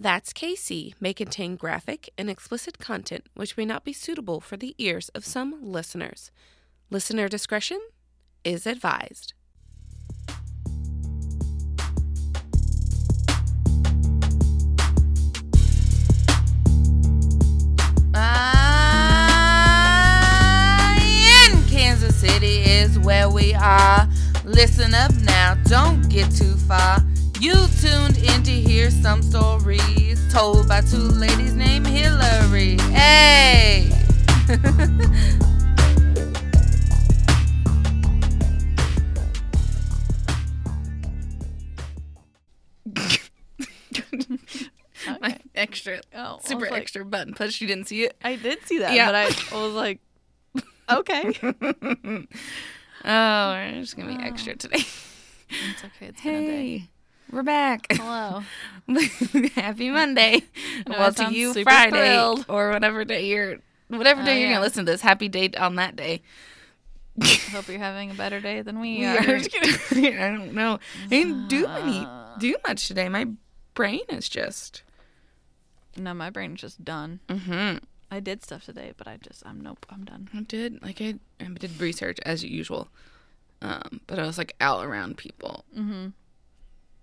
That's KC may contain graphic and explicit content which may not be suitable for the ears of some listeners. Listener discretion is advised. Ah, in Kansas City is where we are. Listen up now, don't get too far. You tuned in to hear some stories told by two ladies named Hillary. Hey! My extra, Oh, super like- extra button push. You didn't see it? I did see that, Yeah. but I, I was like, okay. oh, we're just gonna be ah. extra today. It's okay. It's been a day. We're back. Hello. Happy Monday. I well, to you, Friday thrilled. or whatever day you're, whatever Oh, day you're yeah. gonna listen to this. Happy day on that day. I Hope you're having a better day than we, We are. are- I don't know. I didn't do any Uh. do much today. My brain is just. No, my brain's just done. Mm-hmm. I did stuff today, but I just, I'm nope, I'm done. I did like I, I did research as usual, um, but I was like out around people. Mm-hmm.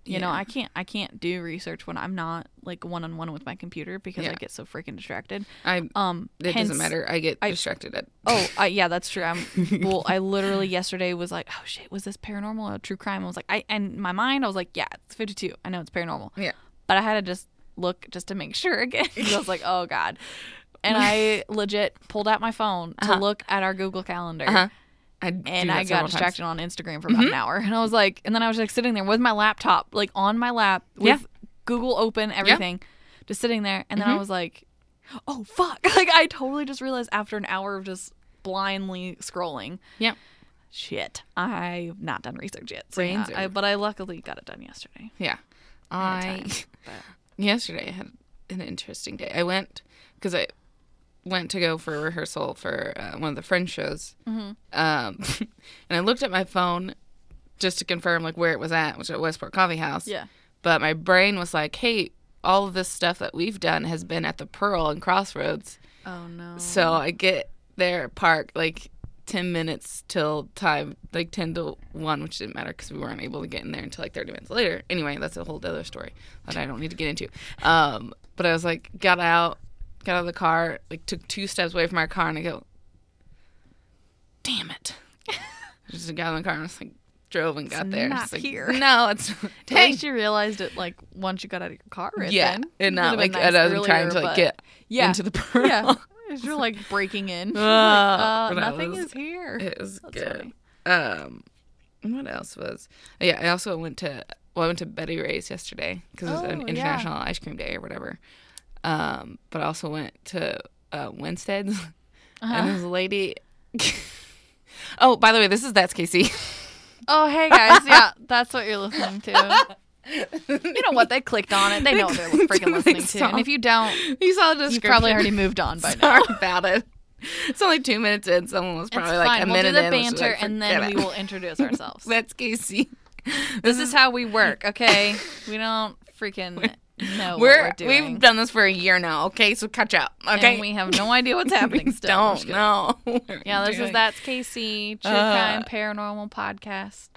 You know, I can't, I can't do research when I'm not like one on one with my computer because I get so freaking distracted. I Um, it hence- doesn't matter. I get I- distracted at. Oh, uh, yeah, that's true. I'm well. I literally yesterday was like, oh shit, was this paranormal or true crime? I was like, I and my mind, I was like, yeah, it's 52. I know it's paranormal. Yeah. But I had to just look just to make sure again. I was like, oh god. And I legit pulled out my phone to Uh-huh. look at our Google Calendar. Uh-huh. I And I got distracted times. on Instagram for about an hour. And I was like, and then I was like sitting there with my laptop, like on my lap with Yeah. Google open, everything, just sitting there. And then I Mhm. was like, oh, fuck. Like, I totally just realized after an hour of just blindly scrolling. Yeah. Shit. I've not done research yet. So yeah, I, but I luckily got it done yesterday. Yeah. I I time, yesterday I had an interesting day. I went because I went to go for a rehearsal for uh, one of the French shows, Mm-hmm. um, and I looked at my phone just to confirm like where it was at, which was at Westport Coffee House. Yeah. But my brain was like, "Hey, all of this stuff that we've done has been at the Pearl and Crossroads." Oh, no. So I get there, park like 10 minutes till time, like 10 to 1, which didn't matter because we weren't able to get in there until like 30 minutes later. Anyway, that's a whole other story that I don't need to get into. Um, but I was like, got out, got out of the car, like took two steps away from our car, and I go, damn it. Just got in the car and I was like, drove and got there. not like, here. No, it's. At least you realized it like once you got out of your car. Right Yeah, then. and not like been I was trying to like get yeah. into the Pearl. Yeah. You're like breaking in. Uh, uh, nothing was- is here. It was That's good. funny. Um, what else was? Yeah, I also went to well, I went to Betty Rae's yesterday because it was Oh, an yeah. International Ice Cream Day or whatever. Um, but I also went to uh, Winstead's, and Uh-huh. there was a lady. oh, by the way, this is that's KC. Oh, hey guys. Yeah, that's what you're listening to. You know what? They clicked on it. They know what they're freaking listening to. And if you don't, you saw the description. you've probably already moved on by now. Sorry about it. It's only two minutes in. Someone was probably like fine. a we'll minute do the banter like, and then "Forget we will introduce ourselves. That's KC. this is how we work, okay? We don't freaking know We're, doing. we've done this for a year now. Okay, so catch up. Okay, And we have no idea what's happening We still. Don't know. Yeah, this is That's KC, True Uh. Crime Paranormal Podcast.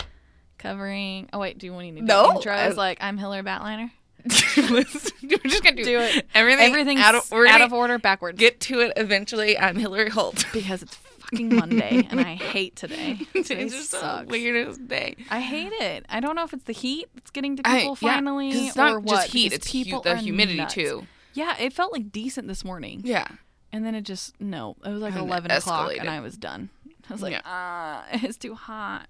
Covering. Oh, wait, do you want to do No, intros? I- like, I'm Hillary Batliner. We're just gonna do, Do it. Everything Everything's out of, out of order backwards. Get to it eventually. I'm Hillary Holt. because it's fucking Monday and I hate today. Today it's just the sucks. weirdest day. I hate it. I don't know if it's the heat that's getting to I- people yeah, it's not or just what. heat. It's hu- the humidity nuts. too. Yeah, it felt like decent this morning, Yeah, and then it just no. It was like And eleven o'clock, and I was done. I was like, Yeah. ah, it's too hot.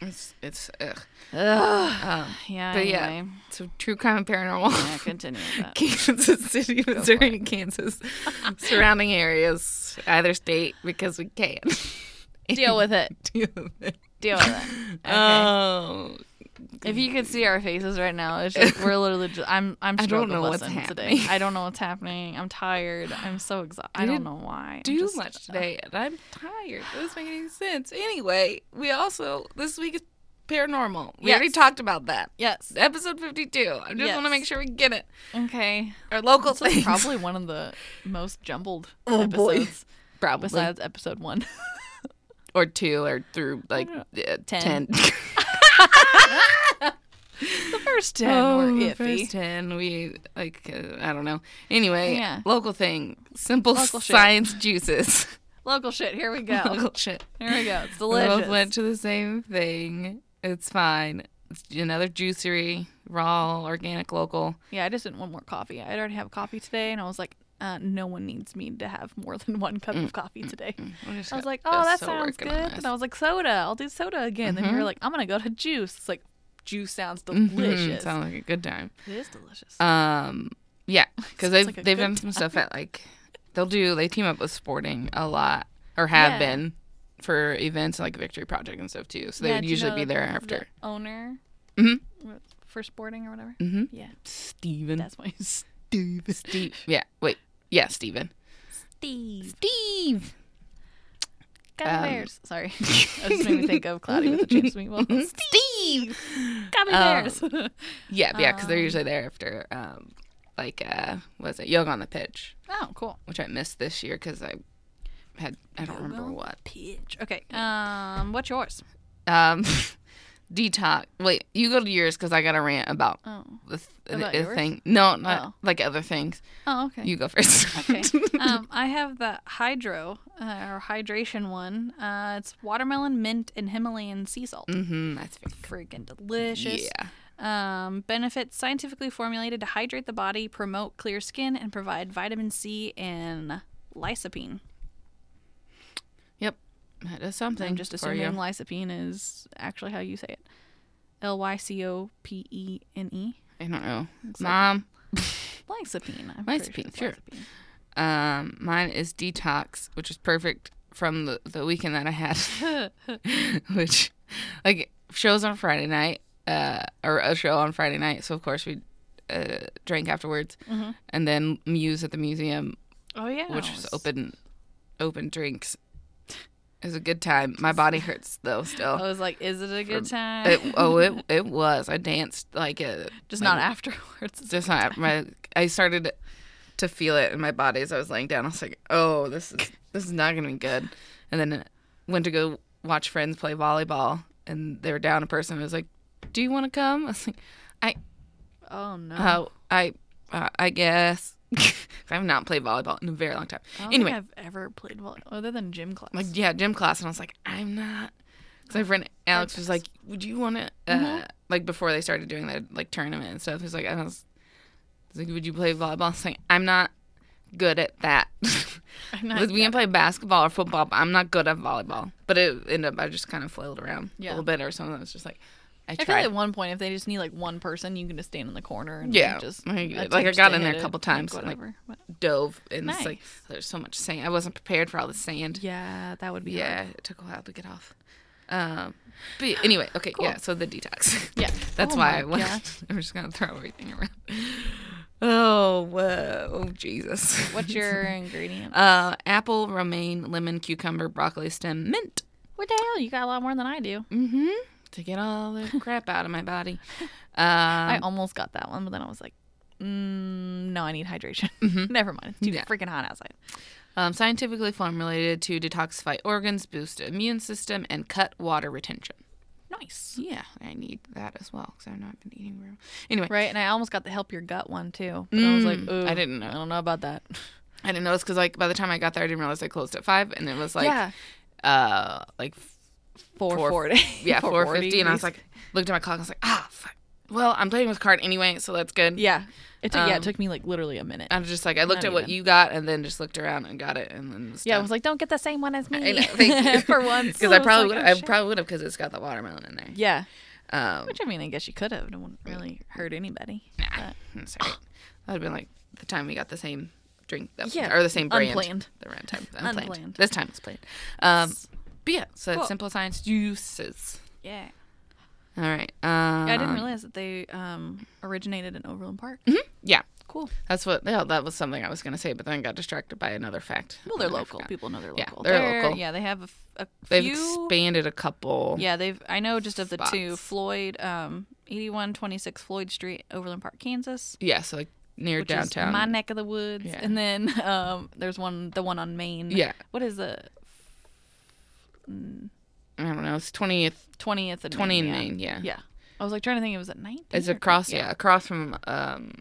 It's it's ugh. Ugh. Um, Yeah. but yeah, so true crime and paranormal. Yeah, continue. Kansas City, Missouri, and Kansas, surrounding areas, either state because we can. Deal with it. Deal with it. Deal with it. Okay. Oh, if you could see our faces right now, it's just we're literally. Just, I'm. I'm I don't know what's today. happening. I don't know what's happening. I'm tired. I'm so exhausted. I, don't know why. Do just- much today, and I'm tired. It doesn't make any sense. Anyway, we also this week is paranormal. We already talked about that. Yes. Episode 52. I just want to make sure we get it. Okay. Our local This things. probably one of the most jumbled Oh, boy. episodes Probably. besides episode one. or two or through like uh, Ten. 10. The first ten oh, were the iffy. First 10. We, like, uh, I don't know. Anyway, Yeah. local thing. Simple Local shit. science juices. Local shit. Here we go. local shit. Here we go. It's delicious. We both went to the same thing. It's fine. It's another juicery, raw, organic, local. Yeah, I just didn't want more coffee. I'd already have coffee today, and I was like, uh, no one needs me to have more than one cup of coffee today. We're I was like, oh, that so sounds good. And I was like, soda. I'll do soda again. Then you're like, I'm gonna go to juice. It's like, juice sounds Mhm, delicious. Sounds like a good time. it is delicious. Um, yeah, because they've like they've done some stuff at like they'll do they team up with sporting a lot or have Yeah. been for events like Victory Project and stuff too. So they Yeah, would do you usually know be there the after. owner Mhm. for sporting or whatever. Mm-hmm. Yeah, Steven. that's my Steve. Steve. Yeah. Wait. Yeah, Steven. Steve. Steve. Gummy Um, bears. Sorry, that just made me think of Cloudy with the Chimps meatballs. Steve. Gummy Um, bears. Yeah, yeah, because they're Um, usually there after um, like uh, what was it yoga on the pitch, oh, cool. which I missed this year because I had I don't remember what. Pitch. Okay. Um, what's yours? Um, detox. Wait, you go to yours because I got a rant about Oh. the, th- About the thing. No, not Oh. like other things. Oh, okay. You go first. Okay. um, I have the hydro uh, or hydration one. Uh, it's watermelon, mint, and Himalayan sea salt. mm-hmm. That's very Freaking delicious. Yeah. Um, benefits scientifically formulated to hydrate the body, promote clear skin, and provide vitamin C and lycopene. That is something. I'm just assuming you. lycopene is actually how you say it. L Y C O P E N E. I don't know. Like Mom. Lycopene. I'm Lycopene, sure. lycopene. Um, mine is detox, which is perfect from the, the weekend that I had, which like shows on Friday night, uh, or a show on Friday night. So of course we uh, drank afterwards, Mhm. and then Muse at the museum, Oh yeah. which was open, open drinks. It was a good time. My body hurts though Still, I was like, is it a good time? It, oh, it it was. I danced like a just like, not afterwards. Just not my I started to feel it in my body as I was laying down. I was like, "Oh, this is this is not gonna be good." And then went to go watch friends play volleyball, and they were down a person. I was like, "Do you want to come?" I was like, "I Oh no. oh I uh, I guess." I have not played volleyball in a very long time. I don't Anyway, think I've ever played volleyball other than gym class. like yeah, gym class, and I was like, "I'm not." Because my friend Alex was like, "Would you want to?" Uh, Mm-hmm. Like before they started doing their like tournament and stuff, he was like, "I was, I was like, would you play volleyball?" I was like, "I'm not good at that." I'm not Like, we can good. play basketball or football, but I'm not good at volleyball. But it ended up I just kind of flailed around Yeah. a little bit or something. I was just like, I I feel like at one point, if they just need like one person, you can just stand in the corner and Yeah, like, just I get it. attempt Like, I got in there a couple times, like, whatever. But- dove and it's like there's so much sand. I wasn't prepared for all the sand. yeah, that would be Yeah, hard. it took a while to get off. Um, but anyway, okay, Cool. yeah. So the detox. Yeah, That's Oh why I went. I'm just gonna throw everything around. Oh, whoa, oh Jesus. What's your ingredient? uh apple, romaine, lemon, cucumber, broccoli stem, mint. what the hell? You got a lot more than I do. Mm-hmm. To get all the crap out of my body. I Um, almost got that one, but then I was like, mm, no, I need hydration. Never mind. It's too Mm-hmm. Yeah. freaking hot outside. um, scientifically formulated to detoxify organs, boost the immune system, and cut water retention. Nice. Yeah, I need that as well because I've not been eating well. Anyway, Right, and I almost got the help your gut one too. But I was like, Mm, Ooh, I didn't know. I don't know about that. I didn't notice because like by the time I got there, I didn't realize they closed at five, and it was like yeah, uh like four four- forty. yeah four fifty, and I was like looked at my clock, and I was like ah fuck. Well, I'm playing with card anyway, so that's good. yeah, it took yeah, Um, it took me like literally a minute. I was just like I looked Not at what even. you got, and then just looked around and got it, and then yeah, I was like, don't get the same one as me I know, thank you. for once. because I was probably would oh, I probably would have because it's got the watermelon in there. yeah. Um, Which I mean, I guess you could have. It wouldn't really hurt anybody. nah, but- that's all right. That would have been like the time we got the same drink, that Yeah, or the same brand, unplanned. the right time, unplanned. Unplanned. This time it's planned. Um, but yeah, so Cool. it's simple science juices. Yeah. All right. Um, I didn't realize that they um, originated in Overland Park. Yeah, Cool. That's what. Yeah, that was something I was gonna say, but then I got distracted by another fact. Well, they're local. People know they're local. Yeah, local. they're local. Yeah, they have a, a They've few. expanded a couple. yeah, they've. I know just of the two. Floyd, um, eighty-one twenty-six Floyd Street, Overland Park, Kansas. Yeah, so like near downtown. my neck of the woods. Yeah. And then um, there's one, the one on Main. Yeah, What is the I don't know. It's twentieth, twentieth and twenty Main, yeah. Main. Yeah. Yeah. I was like trying to think it was at ninth. It's across. Yeah. across from. um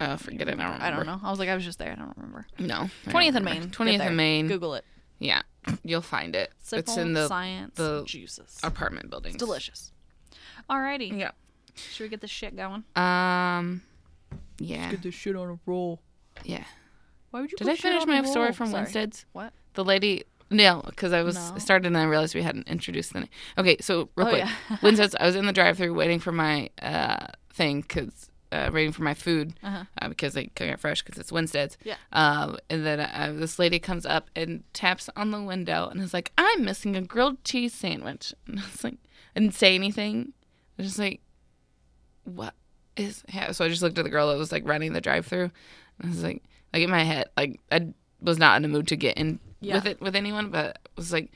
Oh, forget it. I don't. Remember. I don't know. I was like, I was just there. I don't remember. No. Twentieth and Main. Twentieth there. and Main. Google it. Yeah, you'll find it. Simple it's in the science the juices. apartment building. It's delicious. Alrighty. Yeah. Should we get this shit going? Um. Yeah. Get this shit on a roll. Yeah. Why would you? Did put I shit finish on a my story from Sorry. Winstead's? What? The lady. No, because I was No. I started and then I realized we hadn't introduced the name. Okay, so real Oh, quick, yeah. Winstead's. I was in the drive-through waiting for my uh thing because uh, waiting for my food Uh-huh. uh, because they cook it fresh because it's Winstead's. Yeah. Um, and then uh, this lady comes up and taps on the window and is like, "I'm missing a grilled cheese sandwich." And I was like, I didn't say anything. I was just like, "What is?" Yeah. So I just looked at the girl that was like running the drive-through. And I was like, like in my head, like I was not in the mood to get in Yeah. with it with anyone, but it was like,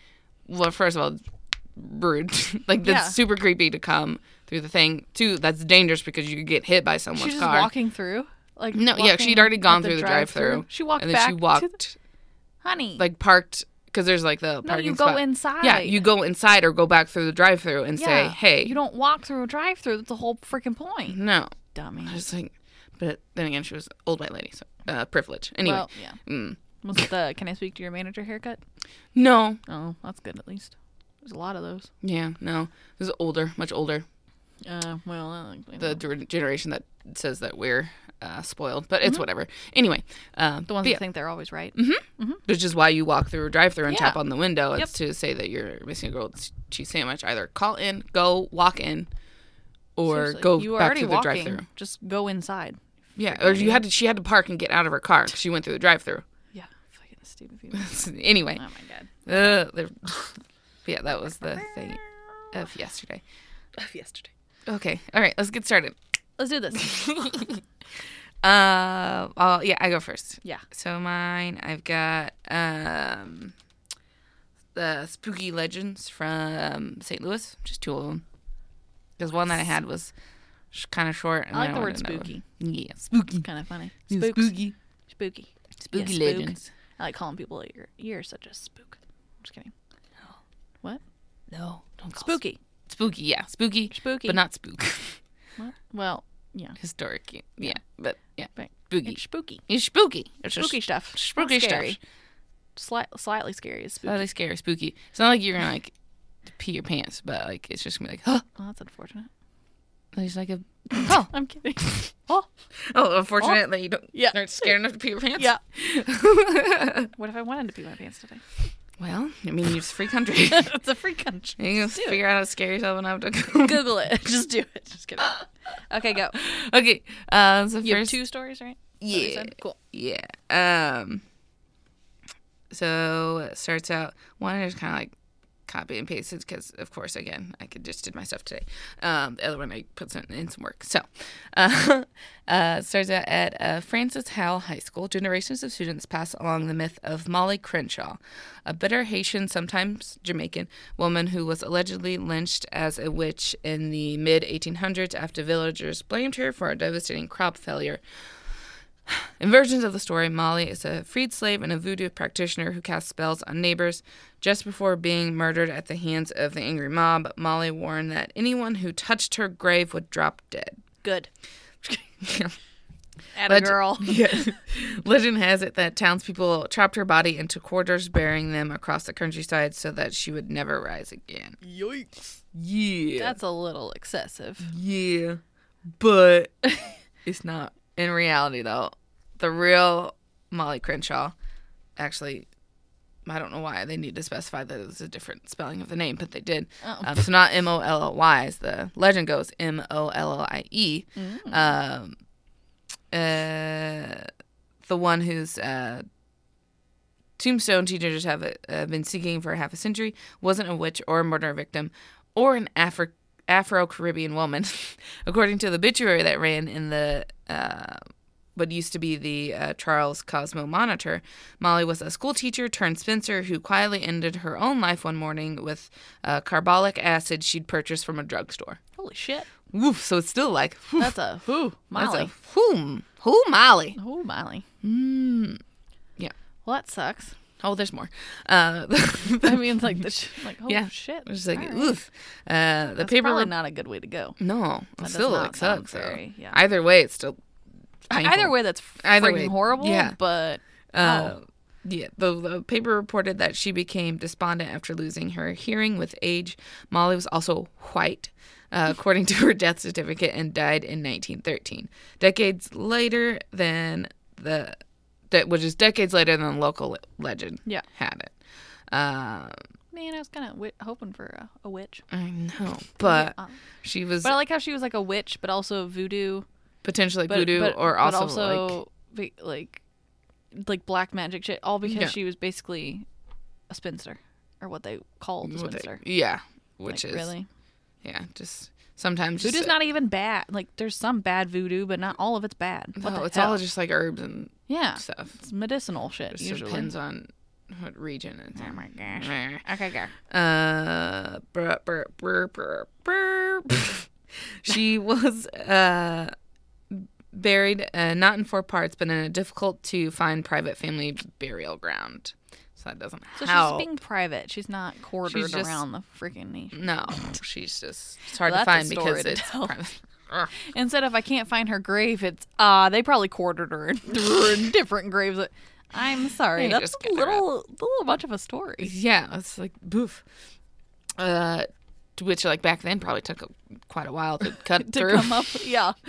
well, first of all, rude. like that's Yeah. super creepy to come through the thing. Two, that's dangerous because you could get hit by someone's She's just car. walking through. Like No, yeah, she'd already gone through the drive-through. She walked and then back. she to walked the- honey. like parked because there's like the no, parking you go spot. inside. Yeah, you go inside or go back through the drive-through and say, "Hey, You don't walk through a drive-through. That's the whole freaking point. no." Dummy. I was like, but then again, she was old white lady, so uh, privilege. Anyway, Well, yeah. mm. Was it the "Can I speak to your manager" haircut? no, Oh, that's good at least. There's a lot of those. yeah, no, this is older, much older. Uh, well, uh, The ger- generation that says that we're uh, spoiled, but it's whatever. Anyway, um, Mm-hmm. the ones that yeah, think they're always right. Mm-hmm. which is why you walk through a drive-through and Yeah. tap on the window. Yep. It's to say that you're missing a grilled cheese sandwich. Either call in, go walk in, or Seriously, go you back already through the drive-through. Just go inside. Yeah, or you had to. She had to park and get out of her car. 'cause She went through the drive-through. Stupid people. anyway, oh my god. uh, yeah, that was the thing of yesterday. Of yesterday. Okay, all right, let's get started. Let's do this. Uh, I'll, yeah, I go first. yeah. So mine, I've got um, the spooky legends from St. Louis, just two of them. Because one that I had was kind of short. And I like then the word spooky. Yeah, spooky. Kind of funny. Yeah, Spooks. Spooky. Spooky. Spooky Yeah, spook. I like calling people you're you're such a spook. Just kidding. No. What? No, don't call Spooky. sp- spooky, yeah, spooky, Spooky. but not spook. What? Well, yeah. Historic, yeah, but yeah, Right. spooky. It's spooky. It's spooky. It's just Spooky stuff. spooky Not scary. stuff. Sli- slightly scary is spooky. Slightly scary, spooky. It's not like you're gonna like pee your pants, but like it's just gonna be like, huh. Oh, that's unfortunate. There's like a oh I'm kidding. oh, oh, unfortunate that you don't Yeah. aren't scared enough to pee your pants. yeah. what if I wanted to pee my pants today? well, I mean, it's a free country. it's a free country. you can Just do it. figure out how to scare yourself enough to go. Google it. Just do it. Just kidding. Okay, go. okay, uh, so You have two stories, right? Is that what you yeah. Cool. yeah. Um, so it starts out one is kind of like copy and pasted because, of course, again, I could just did my stuff today. Um, the other one I put some, in some work. So, uh, uh, starts out at uh, Francis Howell High School. Generations of students pass along the myth of Molly Crenshaw, a bitter Haitian, sometimes Jamaican, woman who was allegedly lynched as a witch in the mid 1800s after villagers blamed her for a devastating crop failure. In versions of the story, Molly is a freed slave and a voodoo practitioner who casts spells on neighbors. Just before being murdered at the hands of the angry mob, Molly warned that anyone who touched her grave would drop dead. Good. Yeah. At a girl. Yeah. Legend has it that townspeople chopped her body into quarters, burying them across the countryside so that she would never rise again. Yikes. Yeah. That's a little excessive. Yeah, but it's not. In reality, though, the real Molly Crenshaw, actually, I don't know why they need to specify that it was a different spelling of the name, but they did. Oh. Um, so not M O L L Y, as the legend goes, M O L L I E. Um, uh, the one whose uh, tombstone teenagers have uh, been seeking for half a century wasn't a witch or a murder victim or an Afri- Afro Caribbean woman. According to the obituary that ran in the uh, what used to be the uh, Charles Cosmo Monitor, Molly was a schoolteacher turned spinster who quietly ended her own life one morning with uh, carbolic acid she'd purchased from a drugstore. Holy shit. Woof! So it's still like whew, That's a who that's Molly. a whom who Molly. Oh, Molly. Mm. Yeah. Well, that sucks. Oh, there's more. Uh, I mean, like the sh- like oh yeah, shit. It's like right. oof. Uh, the That's paper probably not a good way to go. No, it That still not like sound sucks. very- yeah. Either way, it's still painful. Either way, that's Either way, horrible. yeah. But Uh, oh, Yeah, the, the paper reported that she became despondent after losing her hearing with age. Molly was also white, uh, according to her death certificate, and died in 1913. Decades later than the, that which is decades later than the local le- legend Yeah. had it. Uh, man, I was kind of hoping for a, a witch. I know, but Uh, she was But I like how she was like a witch, but also voodoo. potentially But, voodoo but, or but also, like like like black magic shit. All because Yeah. she was basically a spinster, or what they called a what they- spinster. yeah, which Like, is really yeah, just sometimes voodoo's not even bad. Like there's some bad voodoo, but not all of it's bad. What no, it's hell? all just like herbs and yeah, stuff. it's medicinal shit Just usually. depends on what region it's. Oh my gosh. Okay, go. Uh, brr, brr, brr, brr, brr. she was uh, buried uh, not in four parts, but in a difficult to find private family burial ground. So that doesn't So help. she's being private. She's not quartered She's just- around the freaking nation. no, she's just it's hard Well, to find because to it's private. Instead of I can't find her grave, it's ah they probably quartered her and threw her in different graves. I'm sorry, They that's a little, a little much of a story. Yeah, it's like boof. Uh, which like back then probably took a, quite a while to cut To through. come up, yeah.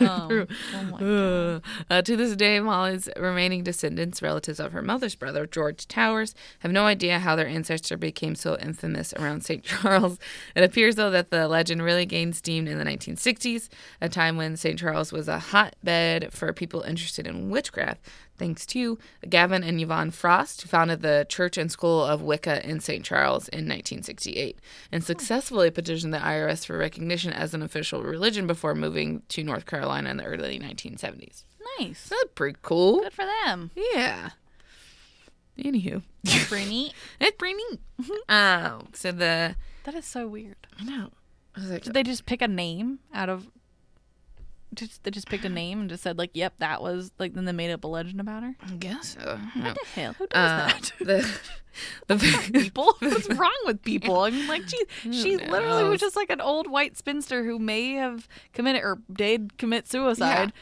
Um, through. oh God. Uh, to this day, Molly's remaining descendants, relatives of her mother's brother, George Towers, have no idea how their ancestor became so infamous around St. Charles. It appears, though, that the legend really gained steam in the 1960s, a time when St. Charles was a hotbed for people interested in witchcraft, thanks to Gavin and Yvonne Frost, who founded the Church and School of Wicca in St. Charles in 1968 and successfully petitioned the IRS for recognition as an official religion before moving to North Carolina in the early 1970s. Nice. That's pretty cool. Good for them. Yeah. Anywho, That's pretty neat. it's pretty neat. Mm-hmm. Oh, so the That is so weird. I know. Did they just pick a name out of? Just they just picked a name and just said like, "Yep, that was like." Then they made up a legend about her. I guess so. What the hell? Who does Uh, that? the the people. What's wrong with people? I mean, like, geez, she literally was just like an old white spinster who may have committed or did commit suicide,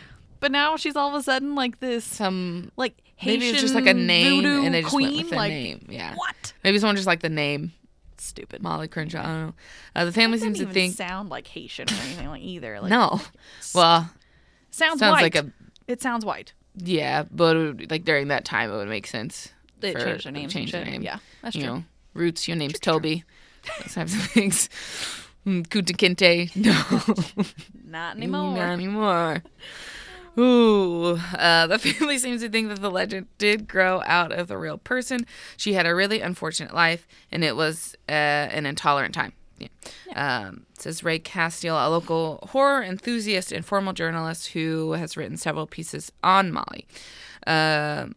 but now she's all of a sudden like this, some like Haitian maybe it's just like a name and they just queen. went with the like, name. Yeah. what? Maybe someone just like the name Stupid. Molly Crenshaw. I don't know. Uh, the family seems to think sound like Haitian or anything like either. Like, no. Well, sounds, sounds white. like a It sounds white. yeah, but it would, like during that time it would make sense. They for- changed their names. and Change their name. Yeah, that's you true. know, roots. Your name's Toby. Those types of things. Mm, Kunta Kinte. No. Not Not anymore. Ooh, uh, the family seems to think that the legend did grow out of the real person. She had a really unfortunate life, and it was uh, an intolerant time. Yeah. Um, says Ray Castiel, a local horror enthusiast and formal journalist who has written several pieces on Molly. Um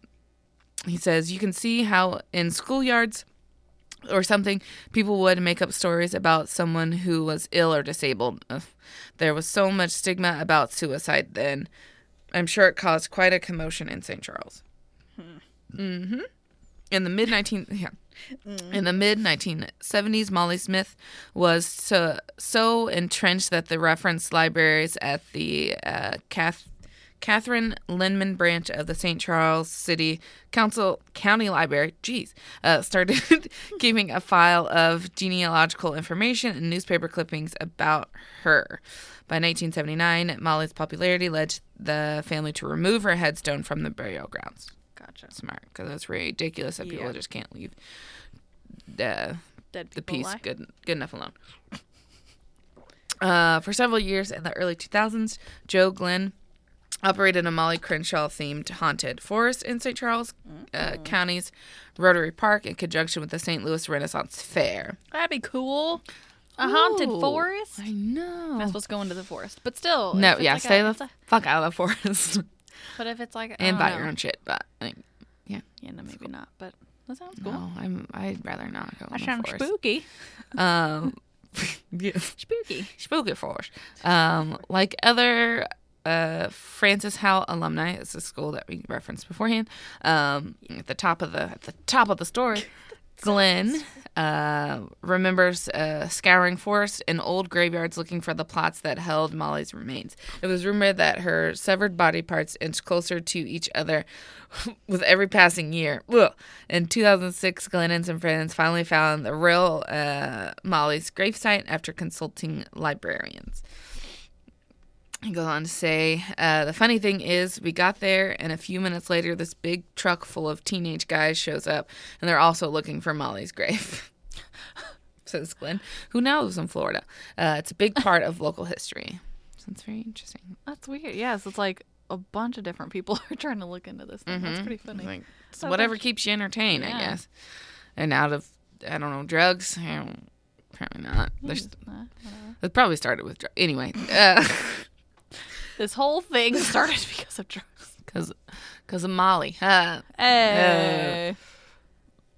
he says, You can see how in schoolyards or something, people would make up stories about someone who was ill or disabled. Ugh. There was so much stigma about suicide then. I'm sure it caused quite a commotion in St. Charles. hmm In the mid 19 yeah. In the mid 1970s, Molly's myth was so, so entrenched that the reference libraries at the uh, Cath, Kathryn Linnemann branch of the St. Charles City Council County Library, geez, uh, started keeping a file of genealogical information and newspaper clippings about her. By 1979, Molly's popularity led the family to remove her headstone from the burial grounds. Gotcha. Smart, because that's ridiculous that people Yeah. just can't leave the Dead the piece lie. good good enough alone. Uh, for several years in the early 2000s, Joe Glenn operated a Molly Crenshaw themed haunted forest in St. Charles uh, County's Rotary Park in conjunction with the St. Louis Renaissance Fair. That'd be cool. A haunted Ooh, forest? I know. Not supposed to go into the forest, but still. no, yeah, like stay a, the fuck out of the forest But if it's like I and buy know. your own shit. But like, yeah, no, maybe not. But that sounds cool. no, I'm. I'd rather not go. That sounds spooky. Um, yeah. Spooky. Spooky forest. Um, like other uh, Francis Howell alumni, it's a school that we referenced beforehand. Um, at the top of the at the top of the story, Glenn uh, remembers uh, scouring forests and old graveyards looking for the plots that held Molly's remains. It was rumored that her severed body parts inched closer to each other with every passing year. Ugh. In 2006, Glenn and some friends finally found the real uh, Molly's gravesite after consulting librarians. He goes on to say, uh, the funny thing is, we got there, and a few minutes later, this big truck full of teenage guys shows up, and they're also looking for Molly's grave. Says Glenn, who now lives in Florida. Uh, it's a big part of local history. So it's very interesting. That's weird. Yes, it's like a bunch of different people are trying to look into this thing. That's pretty funny. Like, So whatever much- keeps you entertained, I guess. And out of, I don't know, drugs? Don't, probably not. There's, it probably started with drugs. Anyway, uh, This whole thing started because of drugs. because because of Molly. Huh? Hey.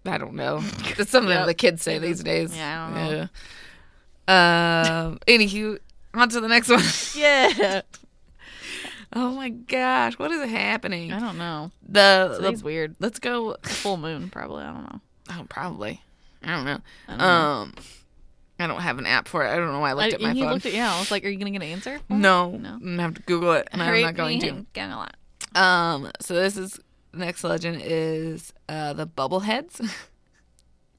I don't know. It's something Yep. the kids say these days. Yeah, I don't know. Yeah. Um. anywho, on to the next one. yeah. oh my gosh, what is happening? I don't know. The, the weird. let's go. Full moon, probably. I don't know. Oh, probably. I don't know. I don't know. Um, I don't have an app for it. I don't know why I looked I, at my you phone. looked at yeah. I was like, "Are you gonna get an answer?" no, No. I'm gonna have to Google it, and I'm not going to. and get a lot. Um, so this is next legend is uh the bubbleheads.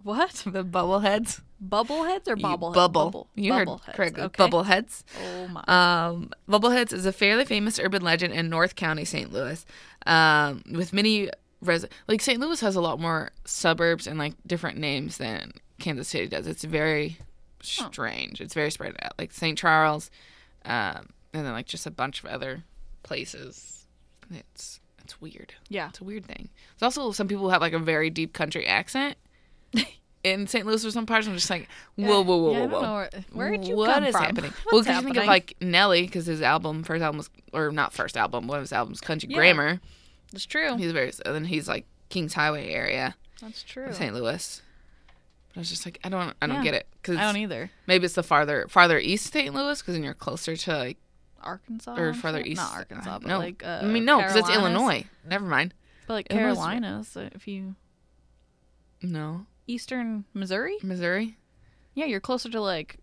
What? the bubbleheads. Bubbleheads or You- bobble? Bubble. You heard Bubbleheads, correctly. Okay. Bubbleheads. Oh my. Um, Bubbleheads is a fairly famous urban legend in North County, St. Louis, um, with many res- like St. Louis has a lot more suburbs and like different names than Kansas City does. It's very strange. It's very spread out, like St. Charles, um, and then like just a bunch of other places. It's it's weird. yeah. It's a weird thing. There's also some people who have like a very deep country accent. In St. Louis or some parts, I'm just like, whoa, whoa, whoa, Yeah, whoa, whoa. where, where did you What come is from? happening? What's well, because you think of like Nelly, because his album, first album was, or not first album, one of his albums, Country Yeah. Grammar. It's true. He's very, and then he's like Kings Highway area, That's true. St. Louis. But I was just like, I don't, I don't Yeah. get it, because I don't either. maybe it's the farther, farther east St. Louis, because then you're closer to like, Arkansas or farther east. Not Arkansas, but no, like uh, I mean no, because it's Illinois. Never mind. But like Illinois Carolinas, if you No, eastern Missouri, Missouri, yeah, you're closer to like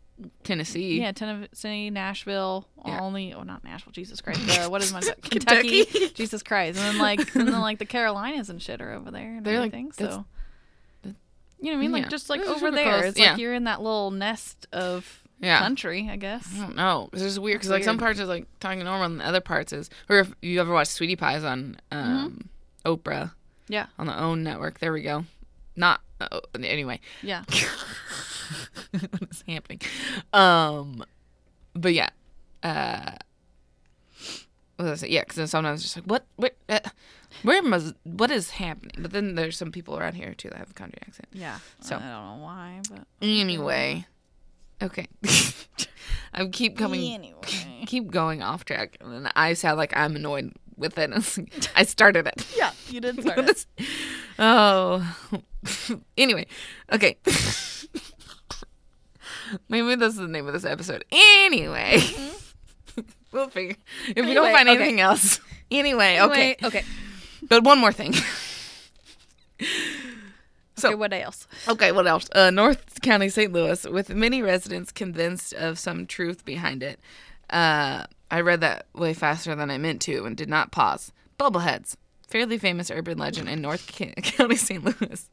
Tennessee. yeah Tennessee, Nashville, Yeah. only oh not Nashville, Jesus Christ, uh, what is my Kentucky. Kentucky, Jesus Christ, and then like and then like the Carolinas and shit are over there and They're, like, everything. that's- so you know what I mean? Like Yeah. just like over there, close, it's yeah. like you're in that little nest of Yeah. country, I guess. I don't know. It's just weird because like some parts is like talking normal, and the other parts is. Or if you ever watch Sweetie Pies on Mm-hmm. um, Oprah Yeah, on the OWN network, there we go. Not uh, anyway. yeah. what is happening? Um, but yeah, uh, what was I say? Yeah, because then sometimes it's just like, what, what, uh, where must, what is happening? But then there's some people around here too that have a country accent. Yeah. So- I don't know why, but Anyway, okay, I keep coming. anyway. keep going off track, and then I sound like I'm annoyed with it. I started it. yeah, you did start it. oh, anyway, okay. Maybe this is the name of this episode. Anyway, we'll figure. If we don't Anyway, find okay. anything else, anyway, okay. Anyway, okay. But one more thing. So- okay, what else? Okay, what else? Uh, North County, St. Louis, with many residents convinced of some truth behind it. Uh, I read that way faster than I meant to and did not pause. Bubbleheads, fairly famous urban legend in North County, St. Louis,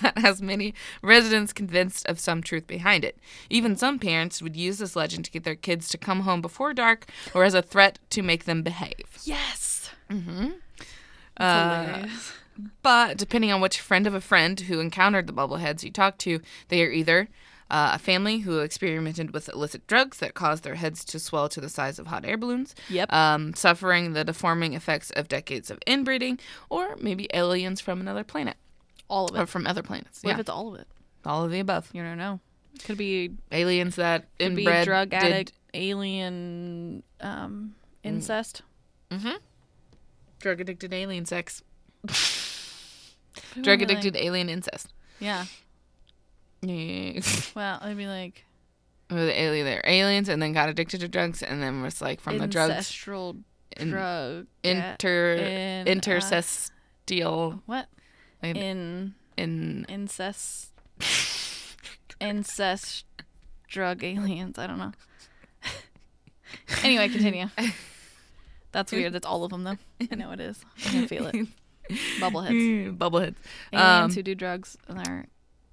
that has many residents convinced of some truth behind it. Even some parents would use this legend to get their kids to come home before dark or as a threat to make them behave. Yes. Uh, hilarious. But depending on which friend of a friend who encountered the bubbleheads you talk to, they are either uh, a family who experimented with illicit drugs that caused their heads to swell to the size of hot air balloons, Yep. um, suffering the deforming effects of decades of inbreeding, or maybe aliens from another planet all of or it. from other planets. What yeah, if it's all of it? all of the above. You don't know. It could be aliens that could be inbred drug did- addict, alien, um, incest. Mm-hmm. Drug addicted alien sex. Drug am I? addicted alien incest. Yeah. Yeah. Well, I'd be like Or the alien, they're aliens and then got addicted to drugs and then was like from the drugs ancestral in- drug. inter in, uh, intercestial what? Like, In in incest incest drug aliens. I don't know. anyway, continue. That's weird. That's all of them, though. I know it is. I can feel it. Bubbleheads. bubbleheads. Aliens Um, who do drugs and are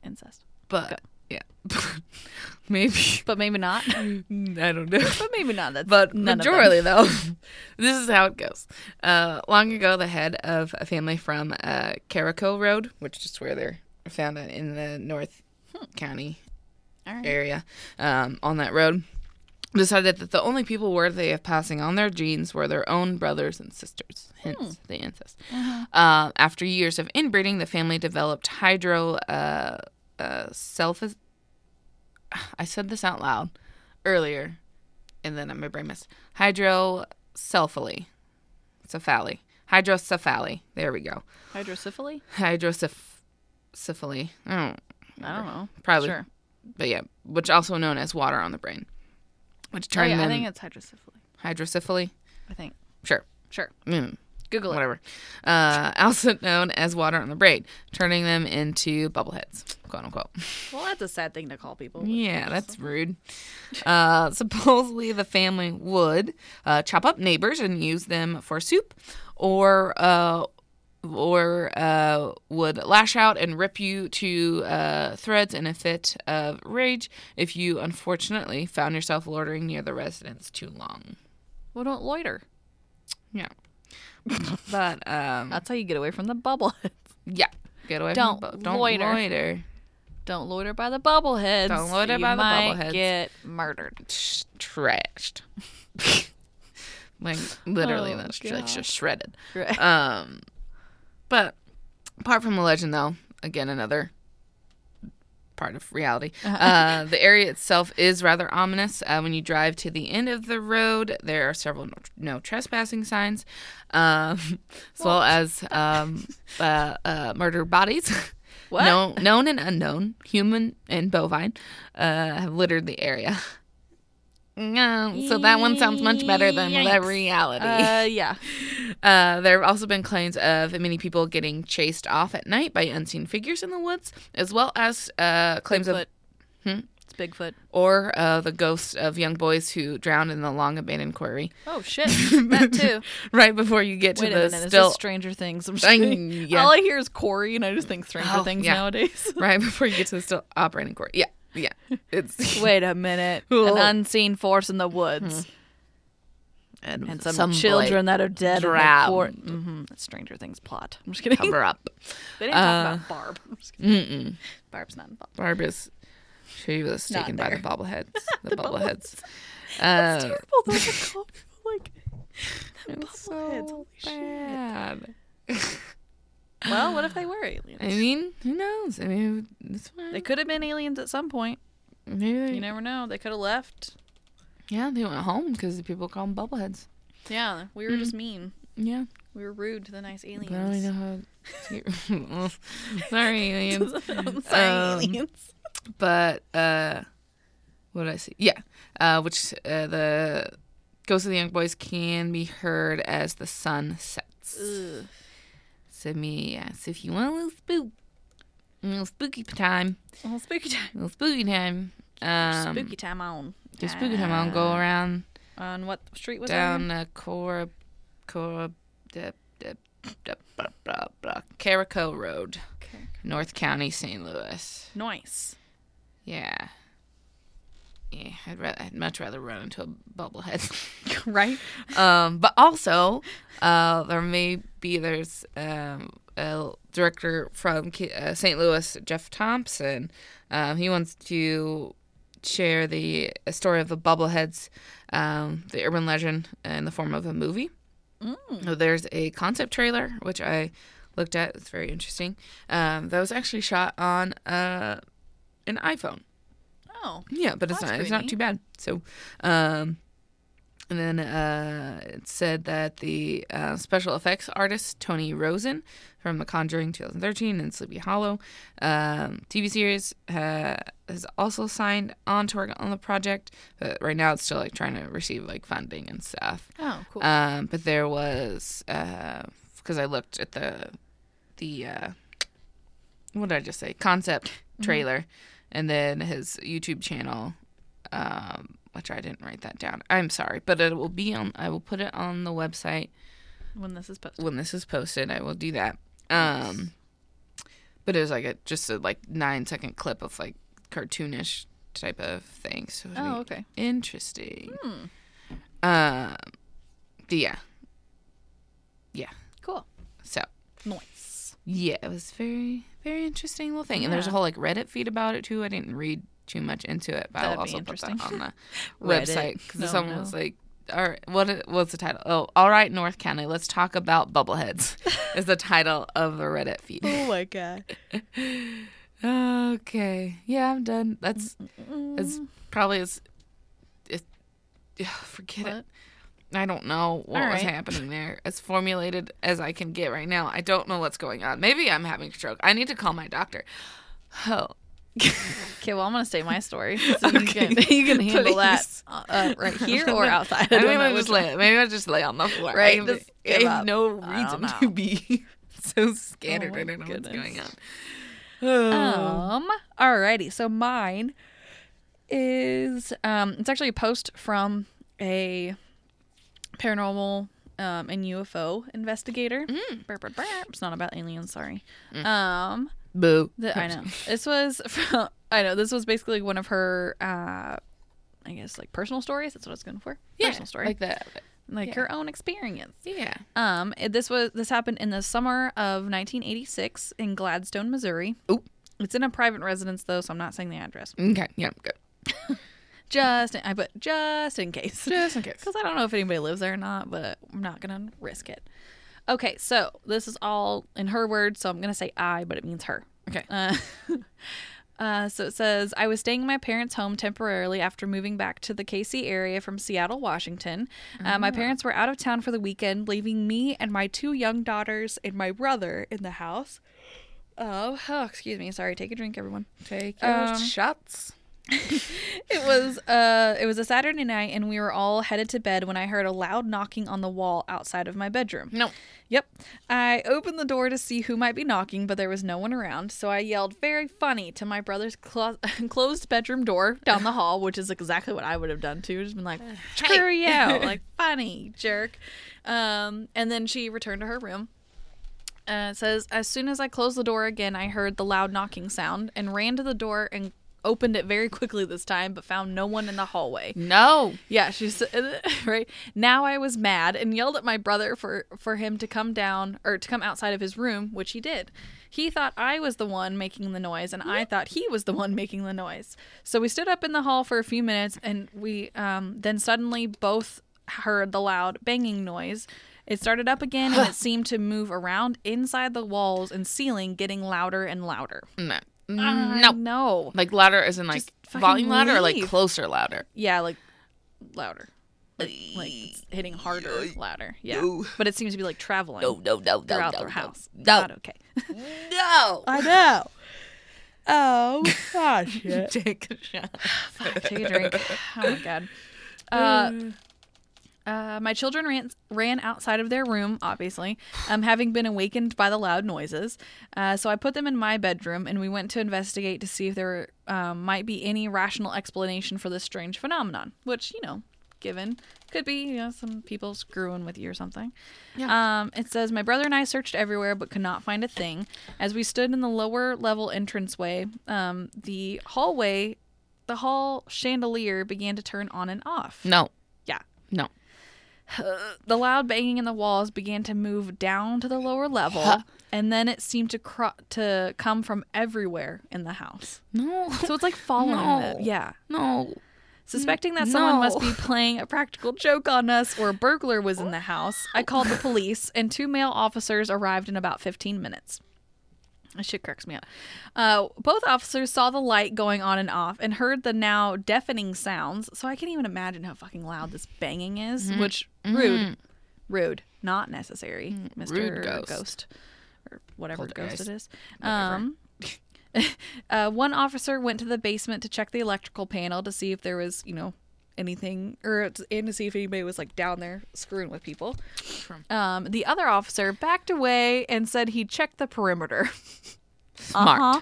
incest. but yeah, maybe But maybe not. I don't know. but maybe not. That's But majorly though, this is how it goes. Uh, long ago, the head of a family from uh, Carrico Road, which is where they're found in the North County All right. area, um, on that road, decided that the only people worthy of passing on their genes were their own brothers and sisters, hence the incest. Uh, after years of inbreeding, the family developed hydro uh, uh, self. I said this out loud earlier, and then my brain missed. Hydrocephaly. Cephaly. Hydrocephaly. There we go. Hydrocephaly? Hydrocephaly. I don't I don't know. Probably. Sure. but yeah, which also known as water on the brain, which Oh, yeah, I think it's hydrocephaly. hydrocephaly. I think. Sure, Sure. mm, Google it. whatever. Uh, also known as water on the brain, turning them into bubbleheads, quote unquote. Well, that's a sad thing to call people. Yeah, that's rude. Uh, supposedly, the family would uh, chop up neighbors and use them for soup, or uh, or uh, would lash out and rip you to uh, threads in a fit of rage if you unfortunately found yourself loitering near the residence too long. Well, don't loiter. Yeah, but um, That's how you get away from the bubbleheads. yeah, get away. Don't from bu- don't loiter. loiter. Don't loiter by the bubbleheads. Don't loiter you by the might bubbleheads. Get murdered. Sh- trashed. like literally, Oh, that's just, God. just shredded. Right. Um, but apart from the legend, though, again another part of reality. Uh, the area itself is rather ominous. Uh, when you drive to the end of the road, there are several no, no trespassing signs, um, as well as um, uh, uh, murdered bodies. What? known, known and unknown, human and bovine, uh, have littered the area. No, so that one sounds much better than the reality. Uh, yeah. Uh, there have also been claims of many people getting chased off at night by unseen figures in the woods, as well as uh, claims Bigfoot. of Hmm? It's Bigfoot. or uh, the ghosts of young boys who drowned in the long abandoned quarry Oh shit, that too. right before you get to Wait a the minute, still Stranger Things? I'm just I- yeah. All I hear is Corey, and I just think Stranger Oh, Things yeah. nowadays. right before you get to the still operating quarry. Yeah, yeah. It's Wait a minute, an unseen force in the woods, and, and some, children that are dead drowned. in the court. Mm-hmm. Stranger Things plot. I'm just kidding. cover up. They didn't talk Uh, about Barb. I'm just kidding. Mm-mm. Barb's not involved. Barb is she was Not taken by the there. bobbleheads. The, The bobbleheads. That's Uh, terrible. To call like. it's Bobbleheads, holy shit. bad. Well, what if they were aliens? I mean, who knows? I mean, it's fine. they could have been aliens at some point. Maybe they, You never know. They could have left. yeah, they went home because people call them bubbleheads. Yeah, we were Mm. just mean. Yeah, We were rude to the nice aliens. I don't know how. Sorry, aliens. I'm sorry, Um, aliens. But uh, what did I see? Yeah, uh, which uh, the ghosts of the young boys can be heard as the sun sets. Ugh. So me, yeah. So if you want a little spook, a little spooky time, a little spooky time. a little spooky time, um, spooky time on. do spooky time. I'll go Uh, around On what street was down that? uh, Cora, Cora, de, de, de, blah, blah, blah, Carrico Road, Okay. North County, St. Louis. Nice. Yeah. Yeah, I'd, rather, I'd much rather run into a bubblehead. right? um, but also, uh, there may be there's um, a director from uh, St. Louis, Jeff Thompson. Um, he wants to share the a story of the bubbleheads, um, the urban legend, in the form of a movie. So there's a concept trailer which I looked at. It's very interesting. Um, that was actually shot on uh, an iPhone. Oh. Yeah, but it's That's not it's not too bad. So, um, and then uh, it said that the uh, special effects artist Tony Rosen from The Conjuring 2013 and Sleepy Hollow um, TV series uh, has also signed on to work on the project. But right now, it's still like trying to receive like funding and stuff. Oh, cool. Um, but there was because I looked at the the uh, what did I just say concept trailer, and then his YouTube channel, um, which I didn't write that down. I'm sorry, but it will be on. I will put it on the website when this is posted. when this is posted. I will do that. Um, but it was like a just a like nine second clip of like cartoonish type of thing. So Oh, okay. interesting. Hmm. Um, but yeah, Cool. so. Nice. Yeah, it was very, very interesting little thing. And there's a whole like Reddit feed about it too. I didn't read too much into it, but That'd I'll also put that on the website because No, someone no. was like, "All right, what what's the title? Oh, all right, North County, let's talk about bubbleheads." is the title of the Reddit feed. Oh my god. okay, yeah, I'm done. That's as probably as. It, yeah, forget it. I don't know what All was happening there. As formulated as I can get right now, I don't know what's going on. Maybe I'm having a stroke. I need to call my doctor. Oh, Okay, well, I'm gonna say my story. So you Okay. can you can handle that Please. uh, uh, right here or outside. I gonna know just lay. Maybe I'll just lay on the floor. Right, I I have no I reason to be so scattered. Oh I don't know what's going on. Oh. Um. Alrighty. So mine is um. It's actually a post from a paranormal um and UFO investigator. Mm. Burp, burp, burp. It's not about aliens. Sorry. Um. Boo. The, I know. This was from, I know this was basically one of her uh I guess like personal stories. That's what I was going for. Yeah, personal story. like that. like yeah. her own experience. Yeah. Um it- this was this happened in the summer of 1986 in Gladstone, Missouri. Ooh. It's in a private residence though, so I'm not saying the address. Okay. Yeah. Good. Just I put just in case. Just in case. Because I don't know if anybody lives there or not, but I'm not going to risk it. Okay, so this is all in her words, so I'm going to say I, but it means her. Okay. Uh, uh, so it says, I was staying in my parents' home temporarily after moving back to the KC area from Seattle, Washington. Uh, my parents were out of town for the weekend, leaving me and my two young daughters and my brother in the house. Oh, oh excuse me. Sorry. Take a drink, everyone. Take your Um, shots. it was uh it was a Saturday night and we were all headed to bed when I heard a loud knocking on the wall outside of my bedroom. No. Yep. I opened the door to see who might be knocking, but there was no one around. So I yelled very funny to my brother's clo- closed bedroom door down the hall, which is exactly what I would have done too. Just been like, screw you, like funny jerk. Um, and then she returned to her room. Uh, says, as soon as I closed the door again, I heard the loud knocking sound and ran to the door and opened it very quickly this time, but found no one in the hallway. No. Yeah, she's right. Now I was mad and yelled at my brother for for him to come down or to come outside of his room, which he did. He thought I was the one making the noise and I thought he was the one making the noise. So we stood up in the hall for a few minutes and we um then suddenly both heard the loud banging noise. It started up again and it seemed to move around inside the walls and ceiling, getting louder and louder. No. I no. know. Like louder as in like Just fucking volume louder or like leave. closer louder? Yeah, like louder. Like, like it's hitting harder, louder. Yeah. No. But it seems to be like traveling no, no, no, throughout no, their no. house. No. Not okay. No. I know. Oh gosh. Take a shot. Take a drink. Oh my god. Uh, uh, my children ran ran outside of their room, obviously, um, having been awakened by the loud noises. Uh, so I put them in my bedroom, and we went to investigate to see if there um, might be any rational explanation for this strange phenomenon. Which you know, given could be you know some people screwing with you or something. Um, it says my brother and I searched everywhere but could not find a thing. As we stood in the lower level entranceway, um, the hallway, the hall chandelier began to turn on and off. No. Yeah. No. The loud banging in the walls began to move down to the lower level, and then it seemed to cro- to come from everywhere in the house. No. So it's like following No. them. Yeah. No. Suspecting that someone must be playing a practical joke on us or a burglar was in the house, I called the police, and two male officers arrived in about 15 minutes. That shit cracks me up. Uh, both officers saw the light going on and off and heard the now deafening sounds. So I can't even imagine how fucking loud this banging is. Which rude, rude, not necessary, Mister ghost. Ghost, or whatever Poltergeist. ghost it is. Um, uh, one officer went to the basement to check the electrical panel to see if there was, you know, anything, or and to see if anybody was like down there screwing with people. Um, the other officer backed away and said he checked the perimeter. Smart. Uh-huh.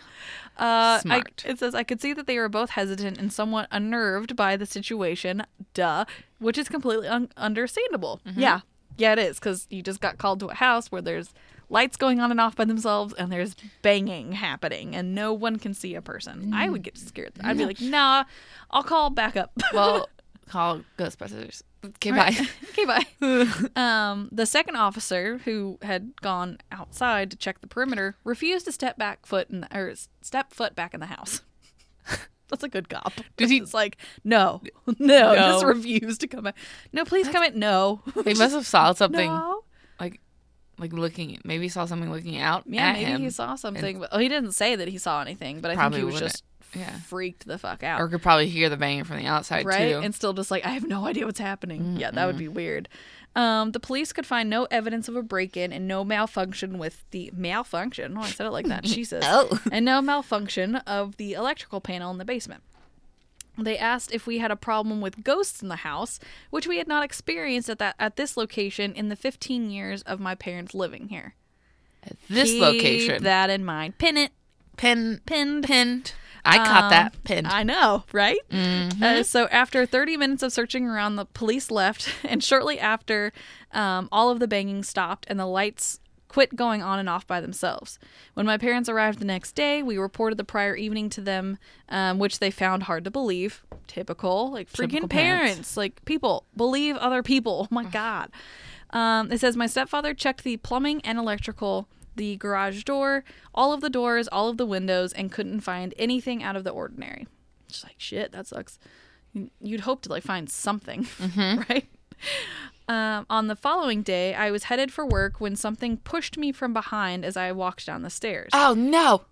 Uh, I, Smart. it says I could see that they were both hesitant and somewhat unnerved by the situation. Duh, which is completely un- understandable. Mm-hmm. Yeah, yeah, it is because you just got called to a house where there's lights going on and off by themselves and there's banging happening and no one can see a person. I would get scared. I'd be like, nah, I'll call backup. Well, call Ghostbusters. Okay, bye. Okay, bye. um, the second officer, who had gone outside to check the perimeter, refused to step back foot in or step foot back in the house. That's a good cop. Did he- It's like no, no, just No. refused to come back. No, please come in. No, He must have saw something no. like like looking. Maybe saw something looking out Yeah, maybe he saw something, but oh, he didn't say that he saw anything. But I think he was wouldn't. just Yeah. freaked the fuck out. or could probably hear the banging from the outside right? too. And still just like, I have no idea what's happening. Yeah, that would be weird. Um, the police could find no evidence of a break in and no malfunction with the malfunction. Oh, I said it like that. Jesus. Oh. And no malfunction of the electrical panel in the basement. They asked if we had a problem with ghosts in the house, which we had not experienced at that at this location in the 15 years of my parents living here. At this Keep location, that in mind. Pin it. pin Pinned. pinned. I caught Um, that pinned. I know, right? Mm-hmm. Uh, so after 30 minutes of searching around, the police left, and shortly after, um, all of the banging stopped and the lights quit going on and off by themselves. When my parents arrived the next day, we reported the prior evening to them, um, which they found hard to believe. Typical, like freaking Typical parents. parents. like people believe other people. Oh my god. Um, it says my stepfather checked the plumbing and electrical, the garage door, all of the doors, all of the windows, and couldn't find anything out of the ordinary. Just like shit, that sucks. You- You'd hope to like find something, right? Um, on the following day, I was headed for work when something pushed me from behind as I walked down the stairs. oh no!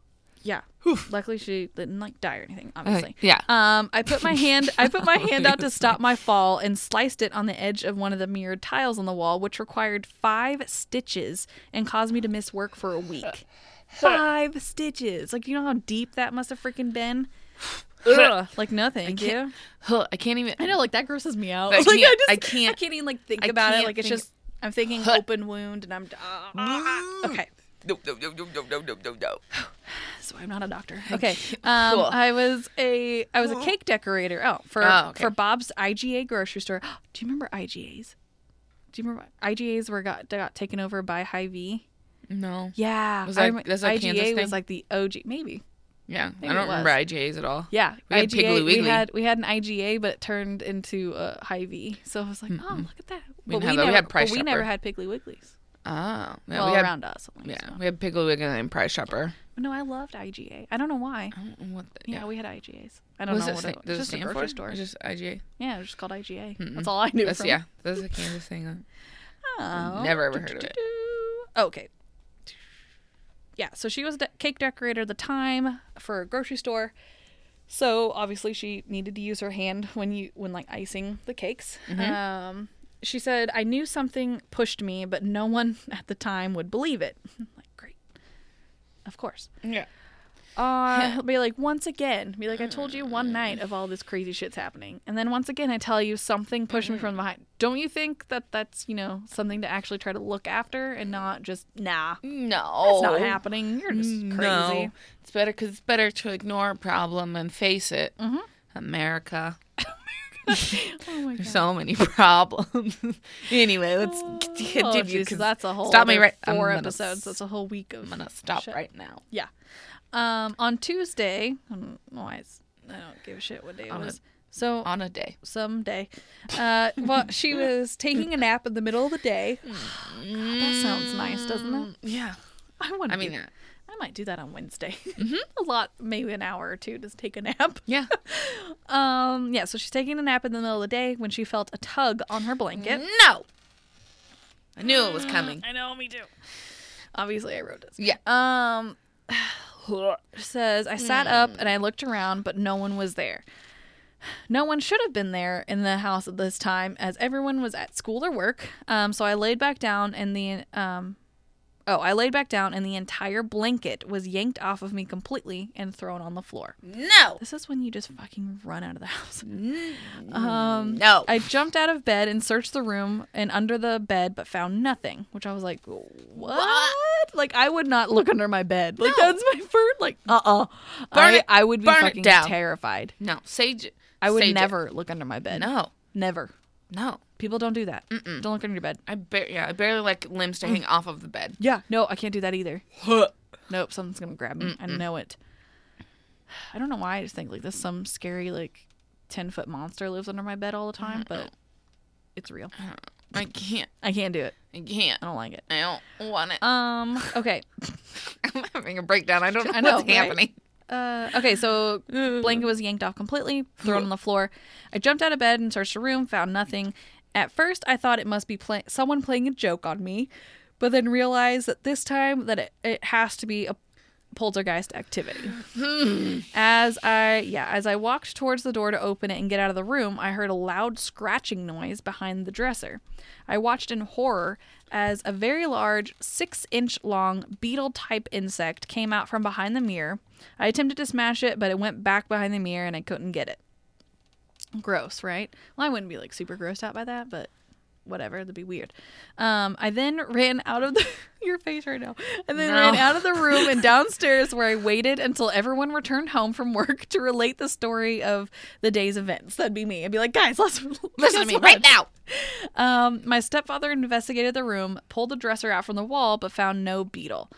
Yeah. Luckily, she didn't like die or anything. Obviously. yeah. Um, I put my hand. I put my hand out to stop my fall and sliced it on the edge of one of the mirrored tiles on the wall, which required five stitches and caused me to miss work for a week. Five stitches. Like, you know how deep that must have freaking been. Ugh. Like, no, thank you. Huh, I can't even. I know, like that grosses me out. I like, can't- I, just, I can't- I can't even like think I about it. Like, it's just. I'm thinking open wound, and I'm. ah. okay. No, no, no, no, no, no, no, no. So I'm not a doctor. Okay. Um, cool. I was a I was a cake decorator. Oh, for oh, okay. for Bob's IGA grocery store. Do you remember IGAs? Do you remember IGAs were got got taken over by Hy-Vee? No. Yeah. Was that, I, rem- that's like IGA Kansas thing? was like the OG maybe. Yeah, Maybe I don't remember IGAs at all. Yeah, we had IGA, We had we had an IGA, but it turned into a Hy-Vee. So I was like, oh, Mm-mm. look at that. We but we, never, we had Price. But we never had Piggly Wigglies. Oh, yeah, well, we had, around us. least, Yeah, so. we had Piggly Wiggly and Price Chopper. No, I loved IGA. I don't know why. I don't know what. The, Yeah, yeah. we had IGAs. I don't What know what it was. Just a grocery for? store. It's just IGA. Yeah, it was just called IGA. Mm-mm. That's all I knew That's from. yeah. That's a Kansas thing. Oh. Never ever heard of it. Okay. Yeah, so she was a de- cake decorator at the time for a grocery store. So obviously she needed to use her hand when you when like icing the cakes. Um, she said, "I knew something pushed me, but no one at the time would believe it." I'm like, great, of course. Yeah. Uh, be like once again, be like I told you one night of all this crazy shit's happening, and then once again I tell you something pushed me from behind. Don't you think that that's you know something to actually try to look after and not just nah, No, it's not happening. You're just crazy. No, it's better because it's better to ignore a problem and face it. Mm-hmm. America, Oh my so many problems. anyway, let's Oh, continue. geez, 'cause that's a whole stop me right. I'm four gonna episodes. That's a whole week of. I'm gonna stop shit. right now. Yeah. Um, on Tuesday, I don't know why I don't give a shit what day it On a- was. So On a day. someday. Uh, well, she was taking a nap in the middle of the day. God, that sounds nice, doesn't it? Yeah. I want. I mean, uh, I might do that on Wednesday. a lot, maybe an hour or two, just take a nap. yeah. Um, yeah. So she's taking a nap in the middle of the day when she felt a tug on her blanket. No. I knew it was coming. I know, me too. Obviously, I wrote this. Yeah. Um, says I sat up and I looked around, but no one was there. No one should have been there in the house at this time, as everyone was at school or work. Um, so I laid back down, and the um, oh, I laid back down, and the entire blanket was yanked off of me completely and thrown on the floor. No. This is when you just fucking run out of the house. Um, No. I jumped out of bed and searched the room and under the bed, but found nothing. Which I was like, "What? Like I would not look under my bed. Like No. that's my first. Like, uh, uh Burn I, it- I would be burn fucking terrified. No. Sage. I would sage it. never look under my bed. No. never. No. People don't do that. mm Don't look under your bed. I bar- yeah, I barely like limbs to hang off of the bed. Yeah, no, I can't do that either. Nope, something's gonna grab me. I know it. I don't know why. I just think like this some scary like ten foot monster lives under my bed all the time, but it's real. I can't. I can't do it. I can't. I don't like it. I don't want it. Um. Okay. I'm having a breakdown. I don't know I know, what's right? happening. Uh. Okay. So blanket was yanked off completely, thrown on the floor. I jumped out of bed and searched the room, found nothing. At first, I thought it must be play- someone playing a joke on me, but then realized that this time that it, it has to be a poltergeist activity. Hmm. as I yeah, as I walked towards the door to open it and get out of the room, I heard a loud scratching noise behind the dresser. I watched in horror as a very large, six inch long beetle type insect came out from behind the mirror. I attempted to smash it, but it went back behind the mirror and I couldn't get it. Gross, right? Well, I wouldn't be like super grossed out by that, but whatever, that'd be weird. Um, I then ran out of the your face right now, and then No. ran out of the room and downstairs where I waited until everyone returned home from work to relate the story of the day's events. That'd be me. I'd be like, guys, let's Listen to me right now. Um, my stepfather investigated the room, pulled the dresser out from the wall, but found no beetle.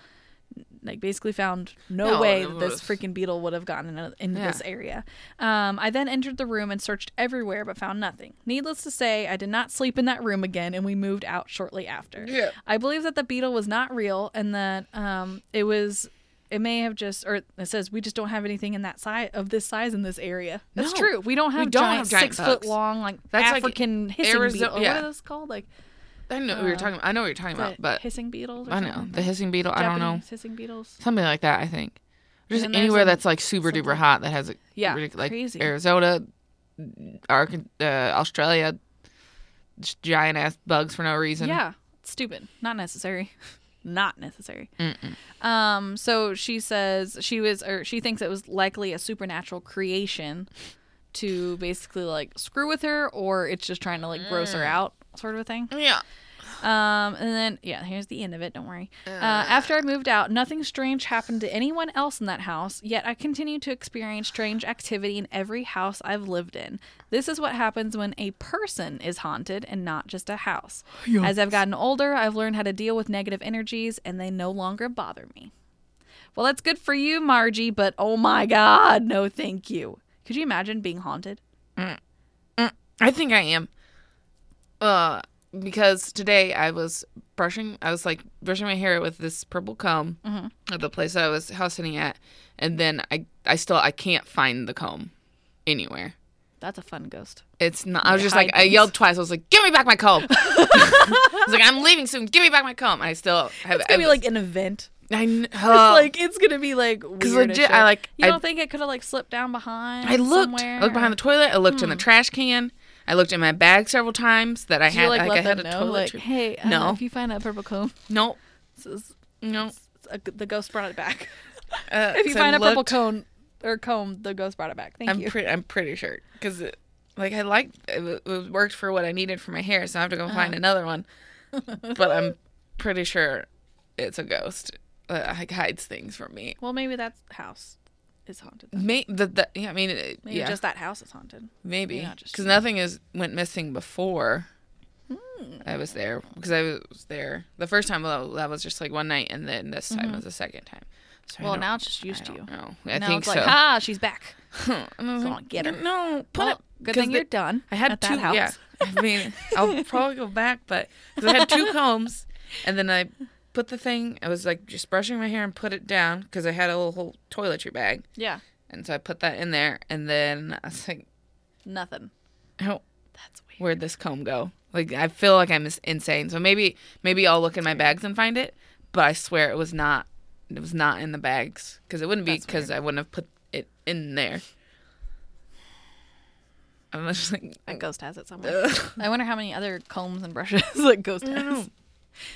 Like basically found no, No, way that this freaking beetle would have gotten into, into Yeah. this area. Um, I then entered the room and searched everywhere, but found nothing. Needless to say, I did not sleep in that room again, and we moved out shortly after. Yeah. I believe that the beetle was not real, and that um, it was. It may have just, or it says we just don't have anything in that size of this size in this area. That's No, true. We don't have don't giant, have giant six foot long like That's like African hissing Arizo- beetle. yeah. What are those called? Like I know what you're talking. I know what you're talking about, but hissing beetles. Or I know something? the hissing beetle. I don't know Japanese hissing beetles. something like that. I think just anywhere that's like super duper hot that has a Yeah, like crazy. Arizona, uh, Australia, giant ass bugs for no reason. Yeah, stupid. Not necessary. Not necessary. Um. So she says she was, or she thinks it was likely a supernatural creation to basically like screw with her, or it's just trying to like gross Mm. her out, sort of a thing. yeah. Um, and then yeah, here's the end of it. Don't worry. Uh, after I moved out, nothing strange happened to anyone else in that house. Yet I continue to experience strange activity in every house I've lived in. This is what happens when a person is haunted and not just a house. As I've gotten older, I've learned how to deal with negative energies, and they no longer bother me. Well, that's good for you, Margie, but oh my God, no, thank you. Could you imagine being haunted? I think I am. Uh, because today I was brushing. I was like brushing my hair with this purple comb at the place that I was house sitting at, and then I I still I can't find the comb anywhere. That's a fun ghost. It's not. I was just like hide I yelled twice. I was like, "Give me back my comb!" I was like, "I'm leaving soon. Give me back my comb." I still have. It's gonna be like an event. I kn- It's like it's gonna be like because legit. I like. You I, don't think it could have like slipped down behind? I looked. Somewhere? I looked behind the toilet. I looked in the trash can. I looked in my bag several times that I Did had. you like, like let I had a know, toilet. like, hey, uh, No. if you find a purple comb, no, this is- no. a- the ghost brought it back. Uh, if you I find a purple cone or comb, the ghost brought it back. Thank I'm you. pretty. I'm pretty sure because like I liked it, it worked for what I needed for my hair, so I have to go find Uh-huh. another one. but I'm pretty sure it's a ghost that like, hides things from me. well, maybe that house is haunted. May, the, the, yeah, I mean, it, Maybe yeah, just that house is haunted. maybe because nothing is went missing before Hmm. I was there because I was there the first time. Well, that was just like one night, and then this time was the second time. So Mm-hmm. Well, now it's just used to you. don't. I now think it's so. like, ha, she's back. And I was Come like, on, get her. No, put Well, it. good thing the- you're done. I had two. that house. Yeah, I mean, I'll probably go back, but 'cause I had two combs, and then I put the thing. I was like just brushing my hair and put it down because I had a little whole toiletry bag, Yeah, and so I put that in there, and then I was like, nothing. oh, That's weird. where'd this comb go? Like I feel like I'm insane. So maybe maybe I'll look in my bags and find it, but I swear it was not it was not in the bags because it wouldn't be because I wouldn't have put it in there. I'm just like, A ghost has it somewhere. I wonder how many other combs and brushes like ghost has.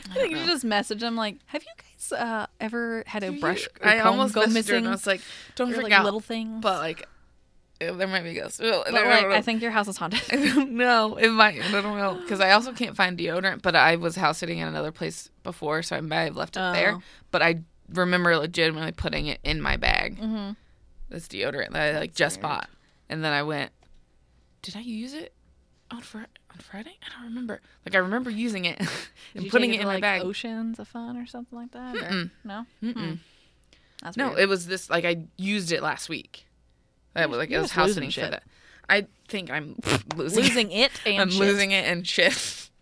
I think you just message them like, "Have you guys uh, ever had a brush or I almost go missing?" and I was like, don't or, freak like out. little things. but like, there might be ghosts. But But, like, I think your house is haunted. I don't know. It might. I don't know because I also can't find deodorant. But I was house sitting in another place before, so I might have left it there. Oh. But I remember legitimately putting it in my bag. Mhm. This deodorant that I like just weird. bought, and then I went. Did I use it on Fri on Friday? I don't remember. Like I remember using it and putting take it in my like, bag. Oceans of fun or something like that? or-. No. Mm-mm. Hmm. That's No, weird. it was this. Like I used it last week. I was like you're I was house losing sitting for shit. that. I think I'm losing. losing it and I'm shit. losing it and shit.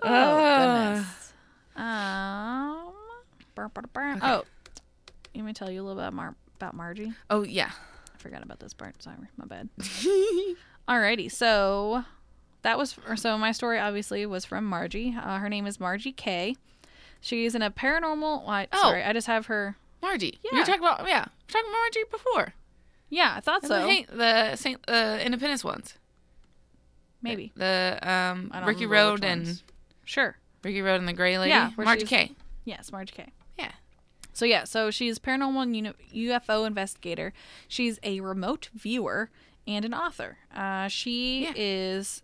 Oh Ah. goodness. Um. burr, burr, burr. Oh, let me tell you a little bit Mar- about Margie. Oh yeah. I forgot about this part. Sorry, my bad. Alrighty, so that was so my story. Obviously, was from Margie. Uh, her name is Margie Kay. She's in a paranormal. Well, I, Oh. Sorry, I just have her. Margie. Yeah. were talking about yeah. We were talking about Margie before. Yeah, I thought And so. The, the Saint uh, Independence ones. Maybe. The um I don't Ricky Road and. Sure. Ricky Road and the Gray Lady. Yeah, Margie Kay. Yes, Margie Kay. Yeah. So yeah, so she's paranormal and UFO investigator. She's a remote viewer and an author. Uh, she Yeah. is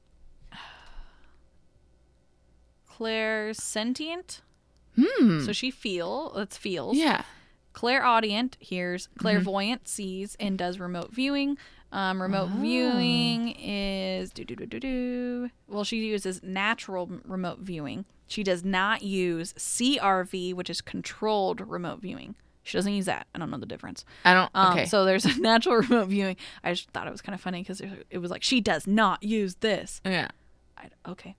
Clairsentient. Hmm. So she feel that's feels. yeah. Clairaudient hears, clairvoyant sees, and does remote viewing. Um, remote viewing is do do do do do. Well, she uses natural remote viewing. She does not use CRV, which is controlled remote viewing. She doesn't use that. I don't know the difference. I don't. Um, okay. So there's a natural remote viewing. I just thought it was kind of funny because it was like she does not use this. yeah. I, okay.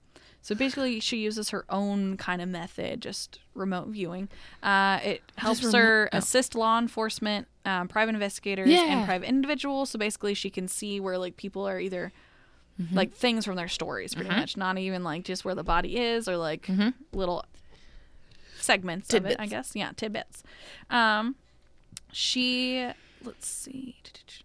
So basically, she uses her own kind of method, just remote viewing. Uh, it helps her oh. assist law enforcement, um, private investigators, Yeah. and private individuals. So basically, she can see where like people are either like things from their stories, pretty much, not even like just where the body is or like little segments of it. I guess, yeah, tidbits. Um, she let's see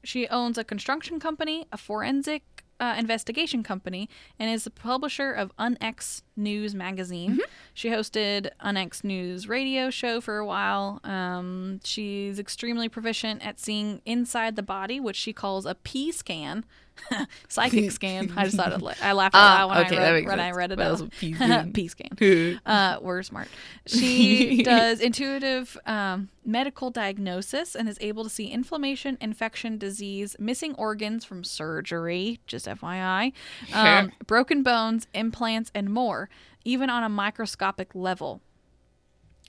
she owns a construction company a forensic uh, investigation company and is the publisher of unex news magazine. She hosted unex news radio show for a while. Um, she's extremely proficient at seeing inside the body which she calls a p scan psychic scan i just thought it, i laughed out loud when, okay, I, read, when I read it That was a P scan. p scan uh, we're smart. She does intuitive um, medical diagnosis and is able to see inflammation, infection, disease, missing organs from surgery, just FYI, um, broken bones, implants, and more, even on a microscopic level.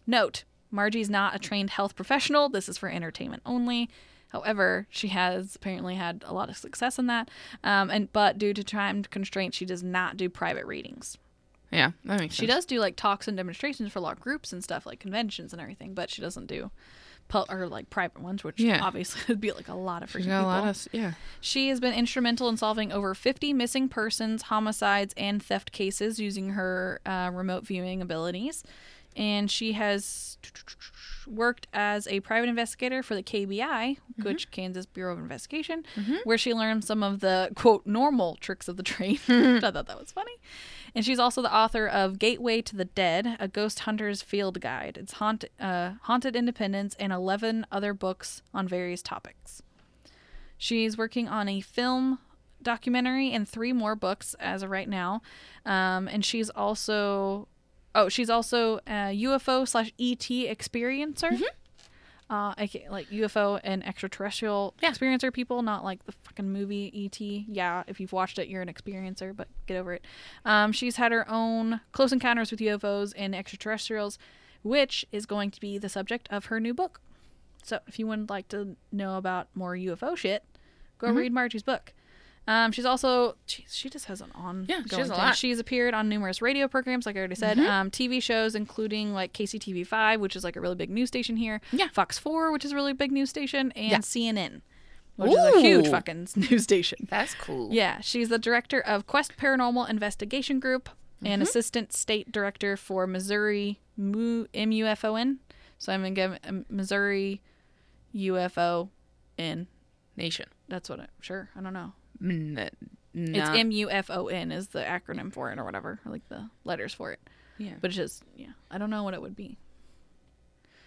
Note Margie's not a trained health professional. This is for entertainment only. However, she has apparently had a lot of success in that. Um, and but due to time constraints, she does not do private readings. Yeah. That makes She sense. does do like talks and demonstrations for a lot of groups and stuff, like conventions and everything, but she doesn't do pu- or like private ones, which Yeah. obviously would be like a lot of freaking got a people. lot of. Yeah. She has been instrumental in solving over 50 missing persons, homicides, and theft cases using her uh, remote viewing abilities. And she has worked as a private investigator for the KBI, which Kansas Bureau of Investigation, where she learned some of the quote normal tricks of the trade. I thought that was funny. And she's also the author of Gateway to the Dead, a ghost hunter's field guide. It's haunt, uh, Haunted Independence and 11 other books on various topics. She's working on a film documentary and three more books as of right now. Um, and she's also, oh, she's also a UFO slash ET experiencer. Uh, aka like UFO and extraterrestrial experiencer people, not like the fucking movie ET. Yeah, if you've watched it, you're an experiencer, but get over it. Um, she's had her own close encounters with UFOs and extraterrestrials, which is going to be the subject of her new book. So if you would like to know about more UFO shit, go Mm-hmm. read Margie's book. Um, she's also, geez, she just has an on. Yeah, she has a thing. lot. She's appeared on numerous radio programs, like I already said, um, TV shows, including like KCTV5, which is like a really big news station here. Yeah. Fox 4, which is a really big news station, and Yeah. CNN, which is a huge Ooh. fucking news station. That's cool. Yeah, she's the director of Quest Paranormal Investigation Group and assistant state director for Missouri MU- MUFON. So I'm gonna give um, Missouri UFO in. Nation. That's what it. Sure, I don't know. N- It's M U F O N is the acronym for it or whatever, or like the letters for it. Yeah. But it's just yeah, I don't know what it would be.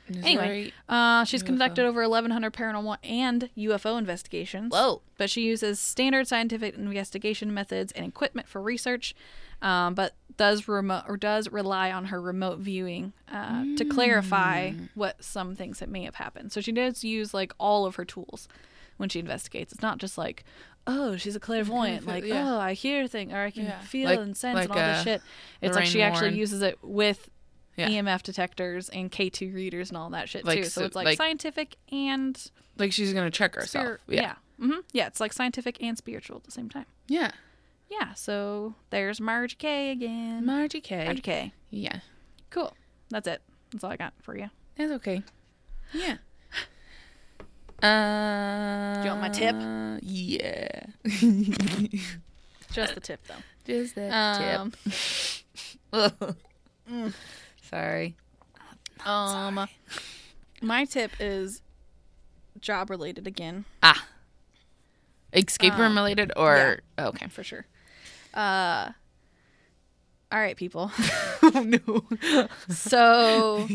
Missouri- Anyway, uh, she's UFO. conducted over 1,100 paranormal and UFO investigations. Whoa. But she uses standard scientific investigation methods and equipment for research, um, but does remote or does rely on her remote viewing uh, to clarify Mm. what some things that may have happened. So she does use like all of her tools when she investigates. It's not just like, oh, she's a clairvoyant, like Yeah. oh, I hear things or I can Yeah. feel Like- and sense like, and all this shit. It's like she actually uses it with Yeah. EMF detectors and K2 readers and all that shit Like, too. So, so- it's like, like- scientific and Like she's gonna check herself. spirit. yeah. Yeah. hmm Yeah, it's like scientific and spiritual at the same time. Yeah. Yeah, so there's Margie Kay again. Margie Kay. Margie Kay. Yeah. Cool. That's it. That's all I got for you. That's okay. Yeah. Uh, you want my tip? Yeah. Just the tip though. Just the Um, tip. Sorry. um my tip is job related again, Ah. Escape room Um, related or oh, okay. for sure. Uh all right, people. oh no. So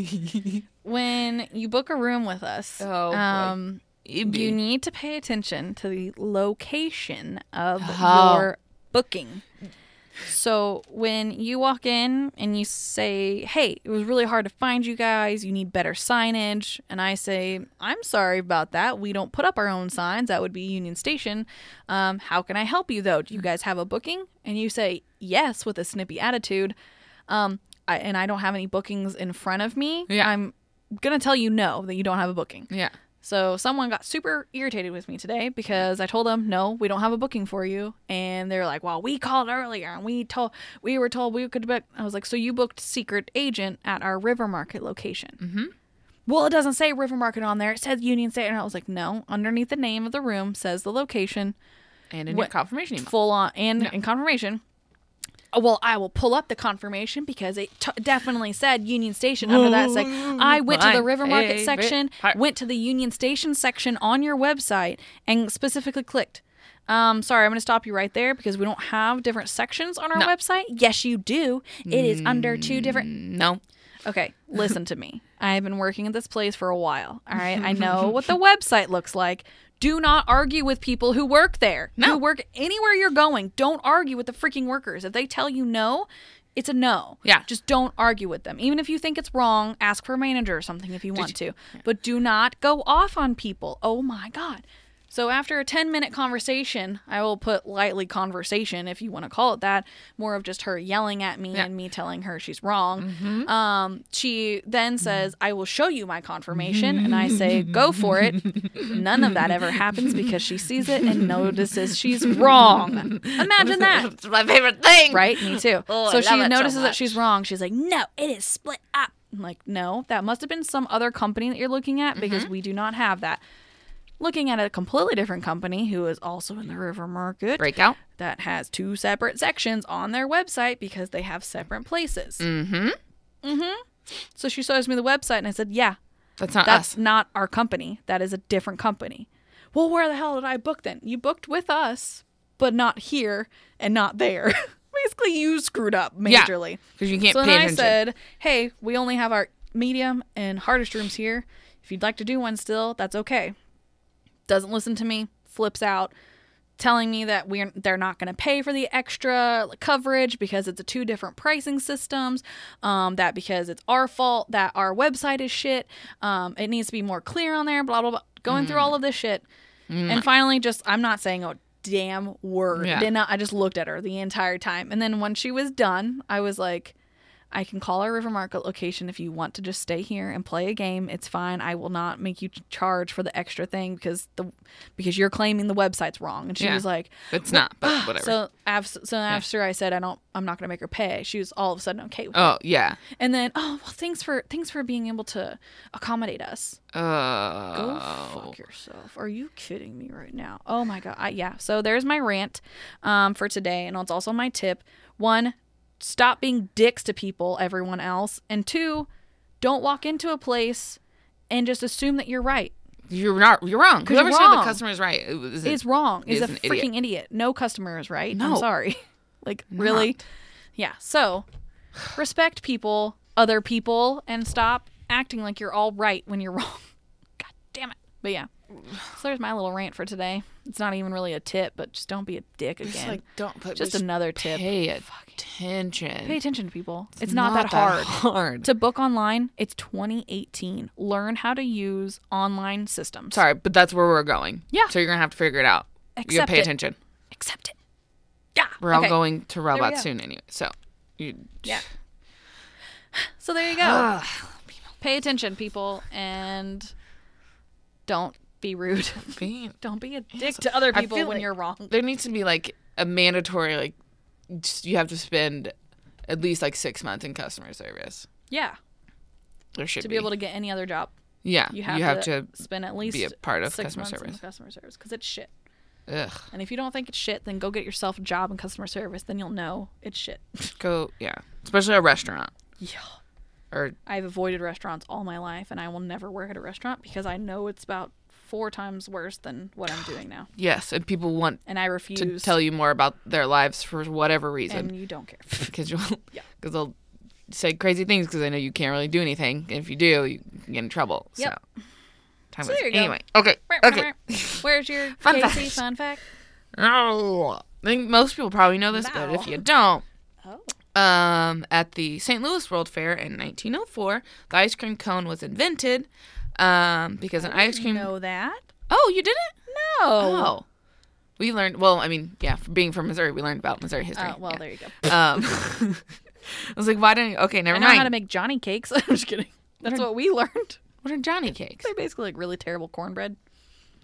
when you book a room with us, Oh, boy. You need to pay attention to the location of How? your booking. So when you walk in and you say, "Hey, it was really hard to find you guys. You need better signage," and I say, "I'm sorry about that. We don't put up our own signs. That would be Union Station. Um, how can I help you though? Do you guys have a booking?" And you say yes with a snippy attitude. Um, I, and I don't have any bookings in front of me. Yeah. I'm gonna tell you no that you don't have a booking. yeah. So someone got super irritated with me today because I told them, "No, we don't have a booking for you." And they're like, "Well, we called earlier and we told we were told we could book." I was like, "So you booked secret agent at our River Market location?" Mm-hmm. Well, it doesn't say River Market on there. It says Union State, and I was like, "No, underneath the name of the room says the location, And in What- your confirmation email. full on and in confirmation." Oh, Well, I will pull up the confirmation because it t- definitely said Union Station under that section. I went to the River Market section, went to the Union Station section on your website, and specifically clicked. Um, sorry, I'm going to stop you right there because we don't have different sections on our No. website. Yes, you do. It is under two different. No. Okay, listen to me. I have been working at this place for a while. All right, I know what the website looks like. Do not argue with people who work there. No. Who work anywhere you're going. Don't argue with the freaking workers. If they tell you no, it's a no. Yeah. Just don't argue with them. Even if you think it's wrong, ask for a manager or something if you want to. But do not go off on people. Oh my god. So after a 10 minute conversation, I will put lightly conversation if you want to call it that, more of just her yelling at me Yeah. and me telling her she's wrong. Um, she then says, "I will show you my confirmation," and I say, "Go for it." None of that ever happens because she sees it and notices she's wrong. Imagine that. It's my favorite thing. Right? Me too. Oh, so she it so notices that she's wrong. She's like, "No, it is split up." I'm like, "No, that must have been some other company that you're looking at because Mm-hmm. we do not have that." Looking at a completely different company who is also in the River Market Breakout. that has two separate sections on their website because they have separate places. Mm-hmm. So she shows me the website and I said, "Yeah, That's not that's us. not our company. That is a different company." Well, where the hell did I book then? You booked with us, but not here and not there. Basically, you screwed up majorly. Because you can't So then I said, "Hey, we only have our medium and hardest rooms here. If you'd like to do one still, that's okay." Doesn't listen to me, flips out, telling me that we're they're not going to pay for the extra coverage because it's a two different pricing systems. Um, that because it's our fault that our website is shit. Um, it needs to be more clear on there. Blah blah blah. Going through all of this shit, and finally, just I'm not saying a damn word. Yeah. Did not. I just looked at her the entire time, and then when she was done, I was like. I can call our River Market location if you want to just stay here and play a game. It's fine. I will not make you charge for the extra thing because the because you're claiming the website's wrong. And she Yeah. was like, It's not, but whatever. so after so after I said I don't I'm not gonna make her pay. She was all of a sudden okay it. oh yeah. And then oh well thanks for thanks for being able to accommodate us. Oh, Go Oh. fuck yourself. Are you kidding me right now? Oh my god. I, yeah. So there's my rant um, for today, and it's also my tip. One, stop being dicks to people, everyone else, and two, don't walk into a place and just assume that you're right. You're not. You're wrong. Whoever said the customer is right, was Is wrong. Is, is a freaking idiot. idiot. No customer is right. I'm sorry. like really? Yeah. So respect people, other people, and stop acting like you're all right when you're wrong. God damn it. But yeah. So there's my little rant for today. It's not even really a tip, but just don't be a dick again. It's like don't put just another tip. Pay attention. Pay attention to people. It's, not, that hard. hard. To book online, it's 2018. Learn how to use online systems. Sorry, but that's where we're going. Yeah. So you're gonna have to figure it out. you Accept gotta pay it. attention. Accept it. Yeah. We're all going to robots go. soon anyway. So you Yeah. So there you go. Ah. Pay attention, people, and don't be rude. Being- don't be a dick to other people when like- you're wrong. there needs to be like a mandatory like just- you have to spend at least like six months in customer service. Yeah. There should To be able to get any other job, yeah you have, to, spend at least be a part of six customer months in service. customer service because it's shit. Ugh. And if you don't think it's shit, then go get yourself a job in customer service. Then you'll know it's shit. Go yeah, especially a restaurant yeah. or I've avoided restaurants all my life, and I will never work at a restaurant because I know it's about four times worse than what I'm doing now, yes, and people want and I refuse to tell you more about their lives for whatever reason and you don't care. because you'll Yeah. because they'll say crazy things because they know you can't really do anything. And if you do, you can get in trouble. Yep. So, time So there you go. anyway, okay, okay. Where's your Fun KC fact. fun fact? Oh, I think most people probably know this, but if you don't, Oh. um, at the St. Louis World Fair in 1904, the ice cream cone was invented um, because an ice cream. Know that? Oh, you didn't? No. Oh. We learned, well, I mean, yeah, being from Missouri, we learned about Missouri history. Oh, well, yeah. there you go. Um, I was like, why didn't, okay, never I know mind. how to make Johnny cakes. I'm just kidding. That's what we learned. what are Johnny cakes? They're basically like really terrible cornbread.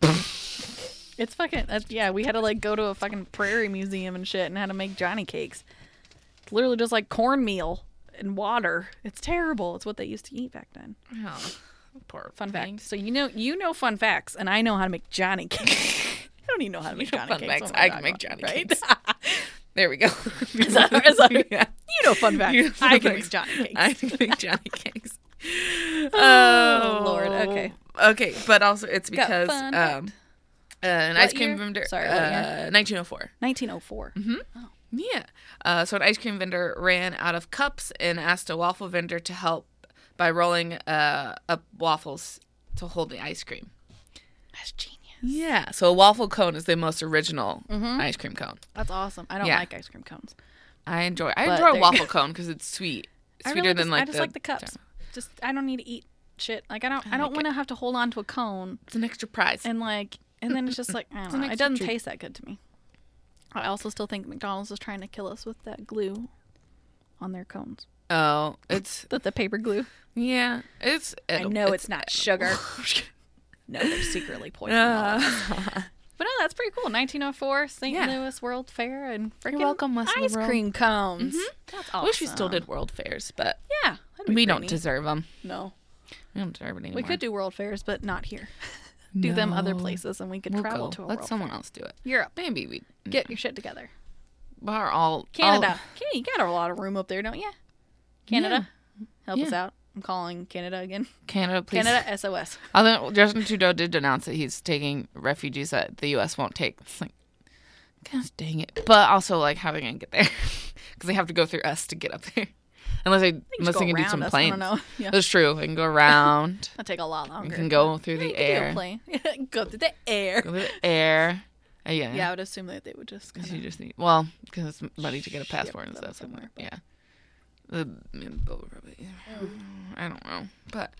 it's fucking yeah. We had to like go to a fucking prairie museum and shit and how to make Johnny cakes. It's literally just like cornmeal and water. It's terrible. It's what they used to eat back then. Oh, poor Fun thing. fact. So you know you know fun facts, and I know how to make Johnny cakes. I don't even know how to make know Johnny fun cakes. facts. What I can make Johnny right? cakes. There we go. Is that- is that- yeah. You know fun facts. You know I can facts. make Johnny cakes. I can make Johnny cakes. Oh, Lord. Okay. Okay, but also it's because um, uh, an What ice cream year? vendor. Sorry, uh, what year? 1904. 1904. Yeah. Uh, so an ice cream vendor ran out of cups and asked a waffle vendor to help by rolling uh, up waffles to hold the ice cream. That's genius. Yeah. So a waffle cone is the most original ice cream cone. That's awesome. I don't Yeah. like ice cream cones. I enjoy. I But enjoy a waffle cone because it's sweet. I Sweeter really than just, like I just the, like the cups. Just I don't need to eat shit. Like I don't I, don't like want to have to hold on to a cone It's an extra prize. and like and then it's just like I don't know. It doesn't treat. taste that good to me. I also still think McDonald's is trying to kill us with that glue on their cones. Oh, it's The, the paper glue. yeah. It's. I know it's, not sugar. no, they're secretly poisoning all of us. Ah. But no, that's pretty cool. 1904 St. Yeah. Louis World Fair and freaking welcome, West ice cream cones. Mm-hmm. That's awesome. I wish we still did world fairs, but Yeah, we don't neat. deserve them. No, We don't deserve it anymore. we could do world fairs, but not here. do them other places, and we could We'll travel go. to a Let world someone else do it. Europe. Maybe we Get your shit together. are all Canada. all- Canada, you got a lot of room up there, don't you? Canada, help us out. I'm calling Canada again. Canada, please. Canada, SOS. Although Justin Trudeau did announce that he's taking refugees that the U.S. won't take. It's like, gosh dang it. But also, like, how are they gonna get there? Because they have to go through us to get up there. Unless they, unless go they can do some us, I planes. don't know. Yeah. That's true. They can go around. That'll take a lot longer. You can go through Yeah, the you could do a air. plane. go through the air. Go through the air. Uh, yeah. Yeah, I would assume that they would just. Kinda, you just need well, because it's money to get a passport and stuff. So, somewhere, but- yeah. The I would probably- I don't know, but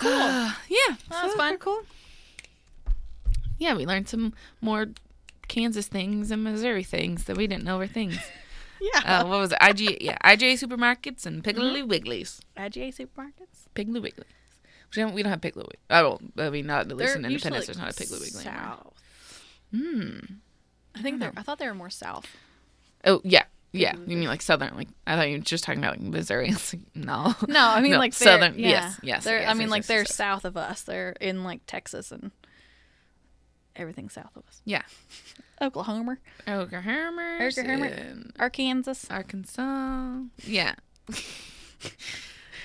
Cool. yeah, so that's fun. Cool. Yeah, we learned some more Kansas things and Missouri things that we didn't know were things. yeah. uh, what was it? IG, yeah, IGA supermarkets and Piggly Mm-hmm. Wigglies. IGA supermarkets. Piggly Wigglies. We don't, we don't have Piggly Wiggly. I don't. I mean, not at least in Independence. like, there's not a Piggly Wiggly. South. Hmm. I think they're. I thought they were more south. Oh yeah, yeah. You mean like southern? Like I thought you were just talking about like Missouri. It's like, no. No, I mean No, like southern- Yeah. yes, yes, They're, yes, I mean yes, like yes, they're south of us. They're in like Texas and everything south of us. Yeah. Oklahoma, Oklahoma. Oklahoma. Arkansas. Arkansas. Yeah.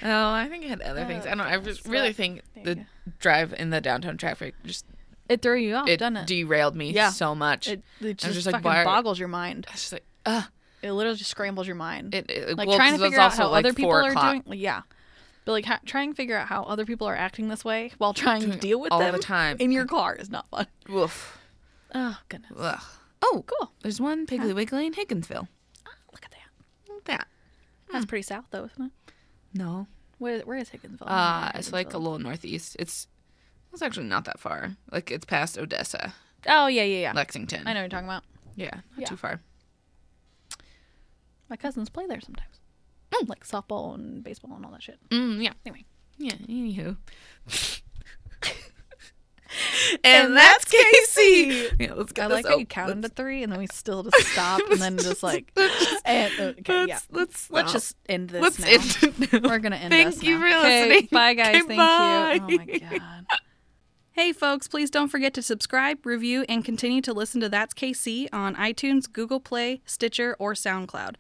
Oh, I think I had other things. I don't. I just really think the drive in the downtown traffic just It threw you off, it doesn't it? derailed me Yeah. so much. it, it just, just like, fucking why boggles your mind. I was just like, uh, It literally just scrambles your mind. it, it like well, trying to figure out how like, other people are doing. Yeah, but like ha- trying to figure out how other people are acting this way while trying to deal with all them the time. in your car is not fun. Woof. Oh goodness. Ugh. Oh, Cool. There's one Piggly Wiggly in Higginsville. Look at that. Look at that. That's pretty south though, isn't it? No. Where where is Higginsville? Uh, where it's like a little northeast. It's it's actually not that far. Like it's past Odessa. Oh yeah, yeah, yeah. Lexington. I know what you're talking about. Yeah, not Yeah. too far. My cousins play there sometimes. Oh. Like softball and baseball and all that shit. Mm, yeah. Anyway. Yeah. Anywho. And that's KC. Yeah, let's get I like how you counted to three and then we still just stop and then just like and, okay, Let's, yeah. let's Let's just end this let's now. end it now. We're gonna end this. Thank you now. for Okay, listening. Bye guys. Okay, Thank bye. you. Oh my god. Hey folks, please don't forget to subscribe, review, and continue to listen to That's KC on iTunes, Google Play, Stitcher, or SoundCloud.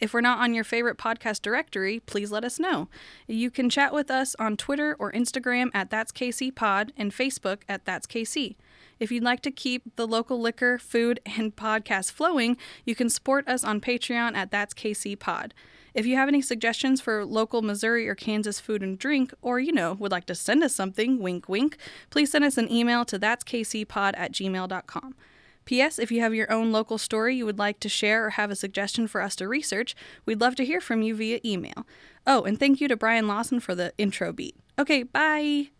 If we're not on your favorite podcast directory, please let us know. You can chat with us on Twitter or Instagram at That's KC Pod and Facebook at That's KC. If you'd like to keep the local liquor, food, and podcast flowing, you can support us on Patreon at That's KC Pod. If you have any suggestions for local Missouri or Kansas food and drink, or you know, would like to send us something, wink wink, please send us an email to thatskcpod at gmail.com. P.S. If you have your own local story you would like to share or have a suggestion for us to research, we'd love to hear from you via email. Oh, and thank you to Brian Lawson for the intro beat. Okay, bye!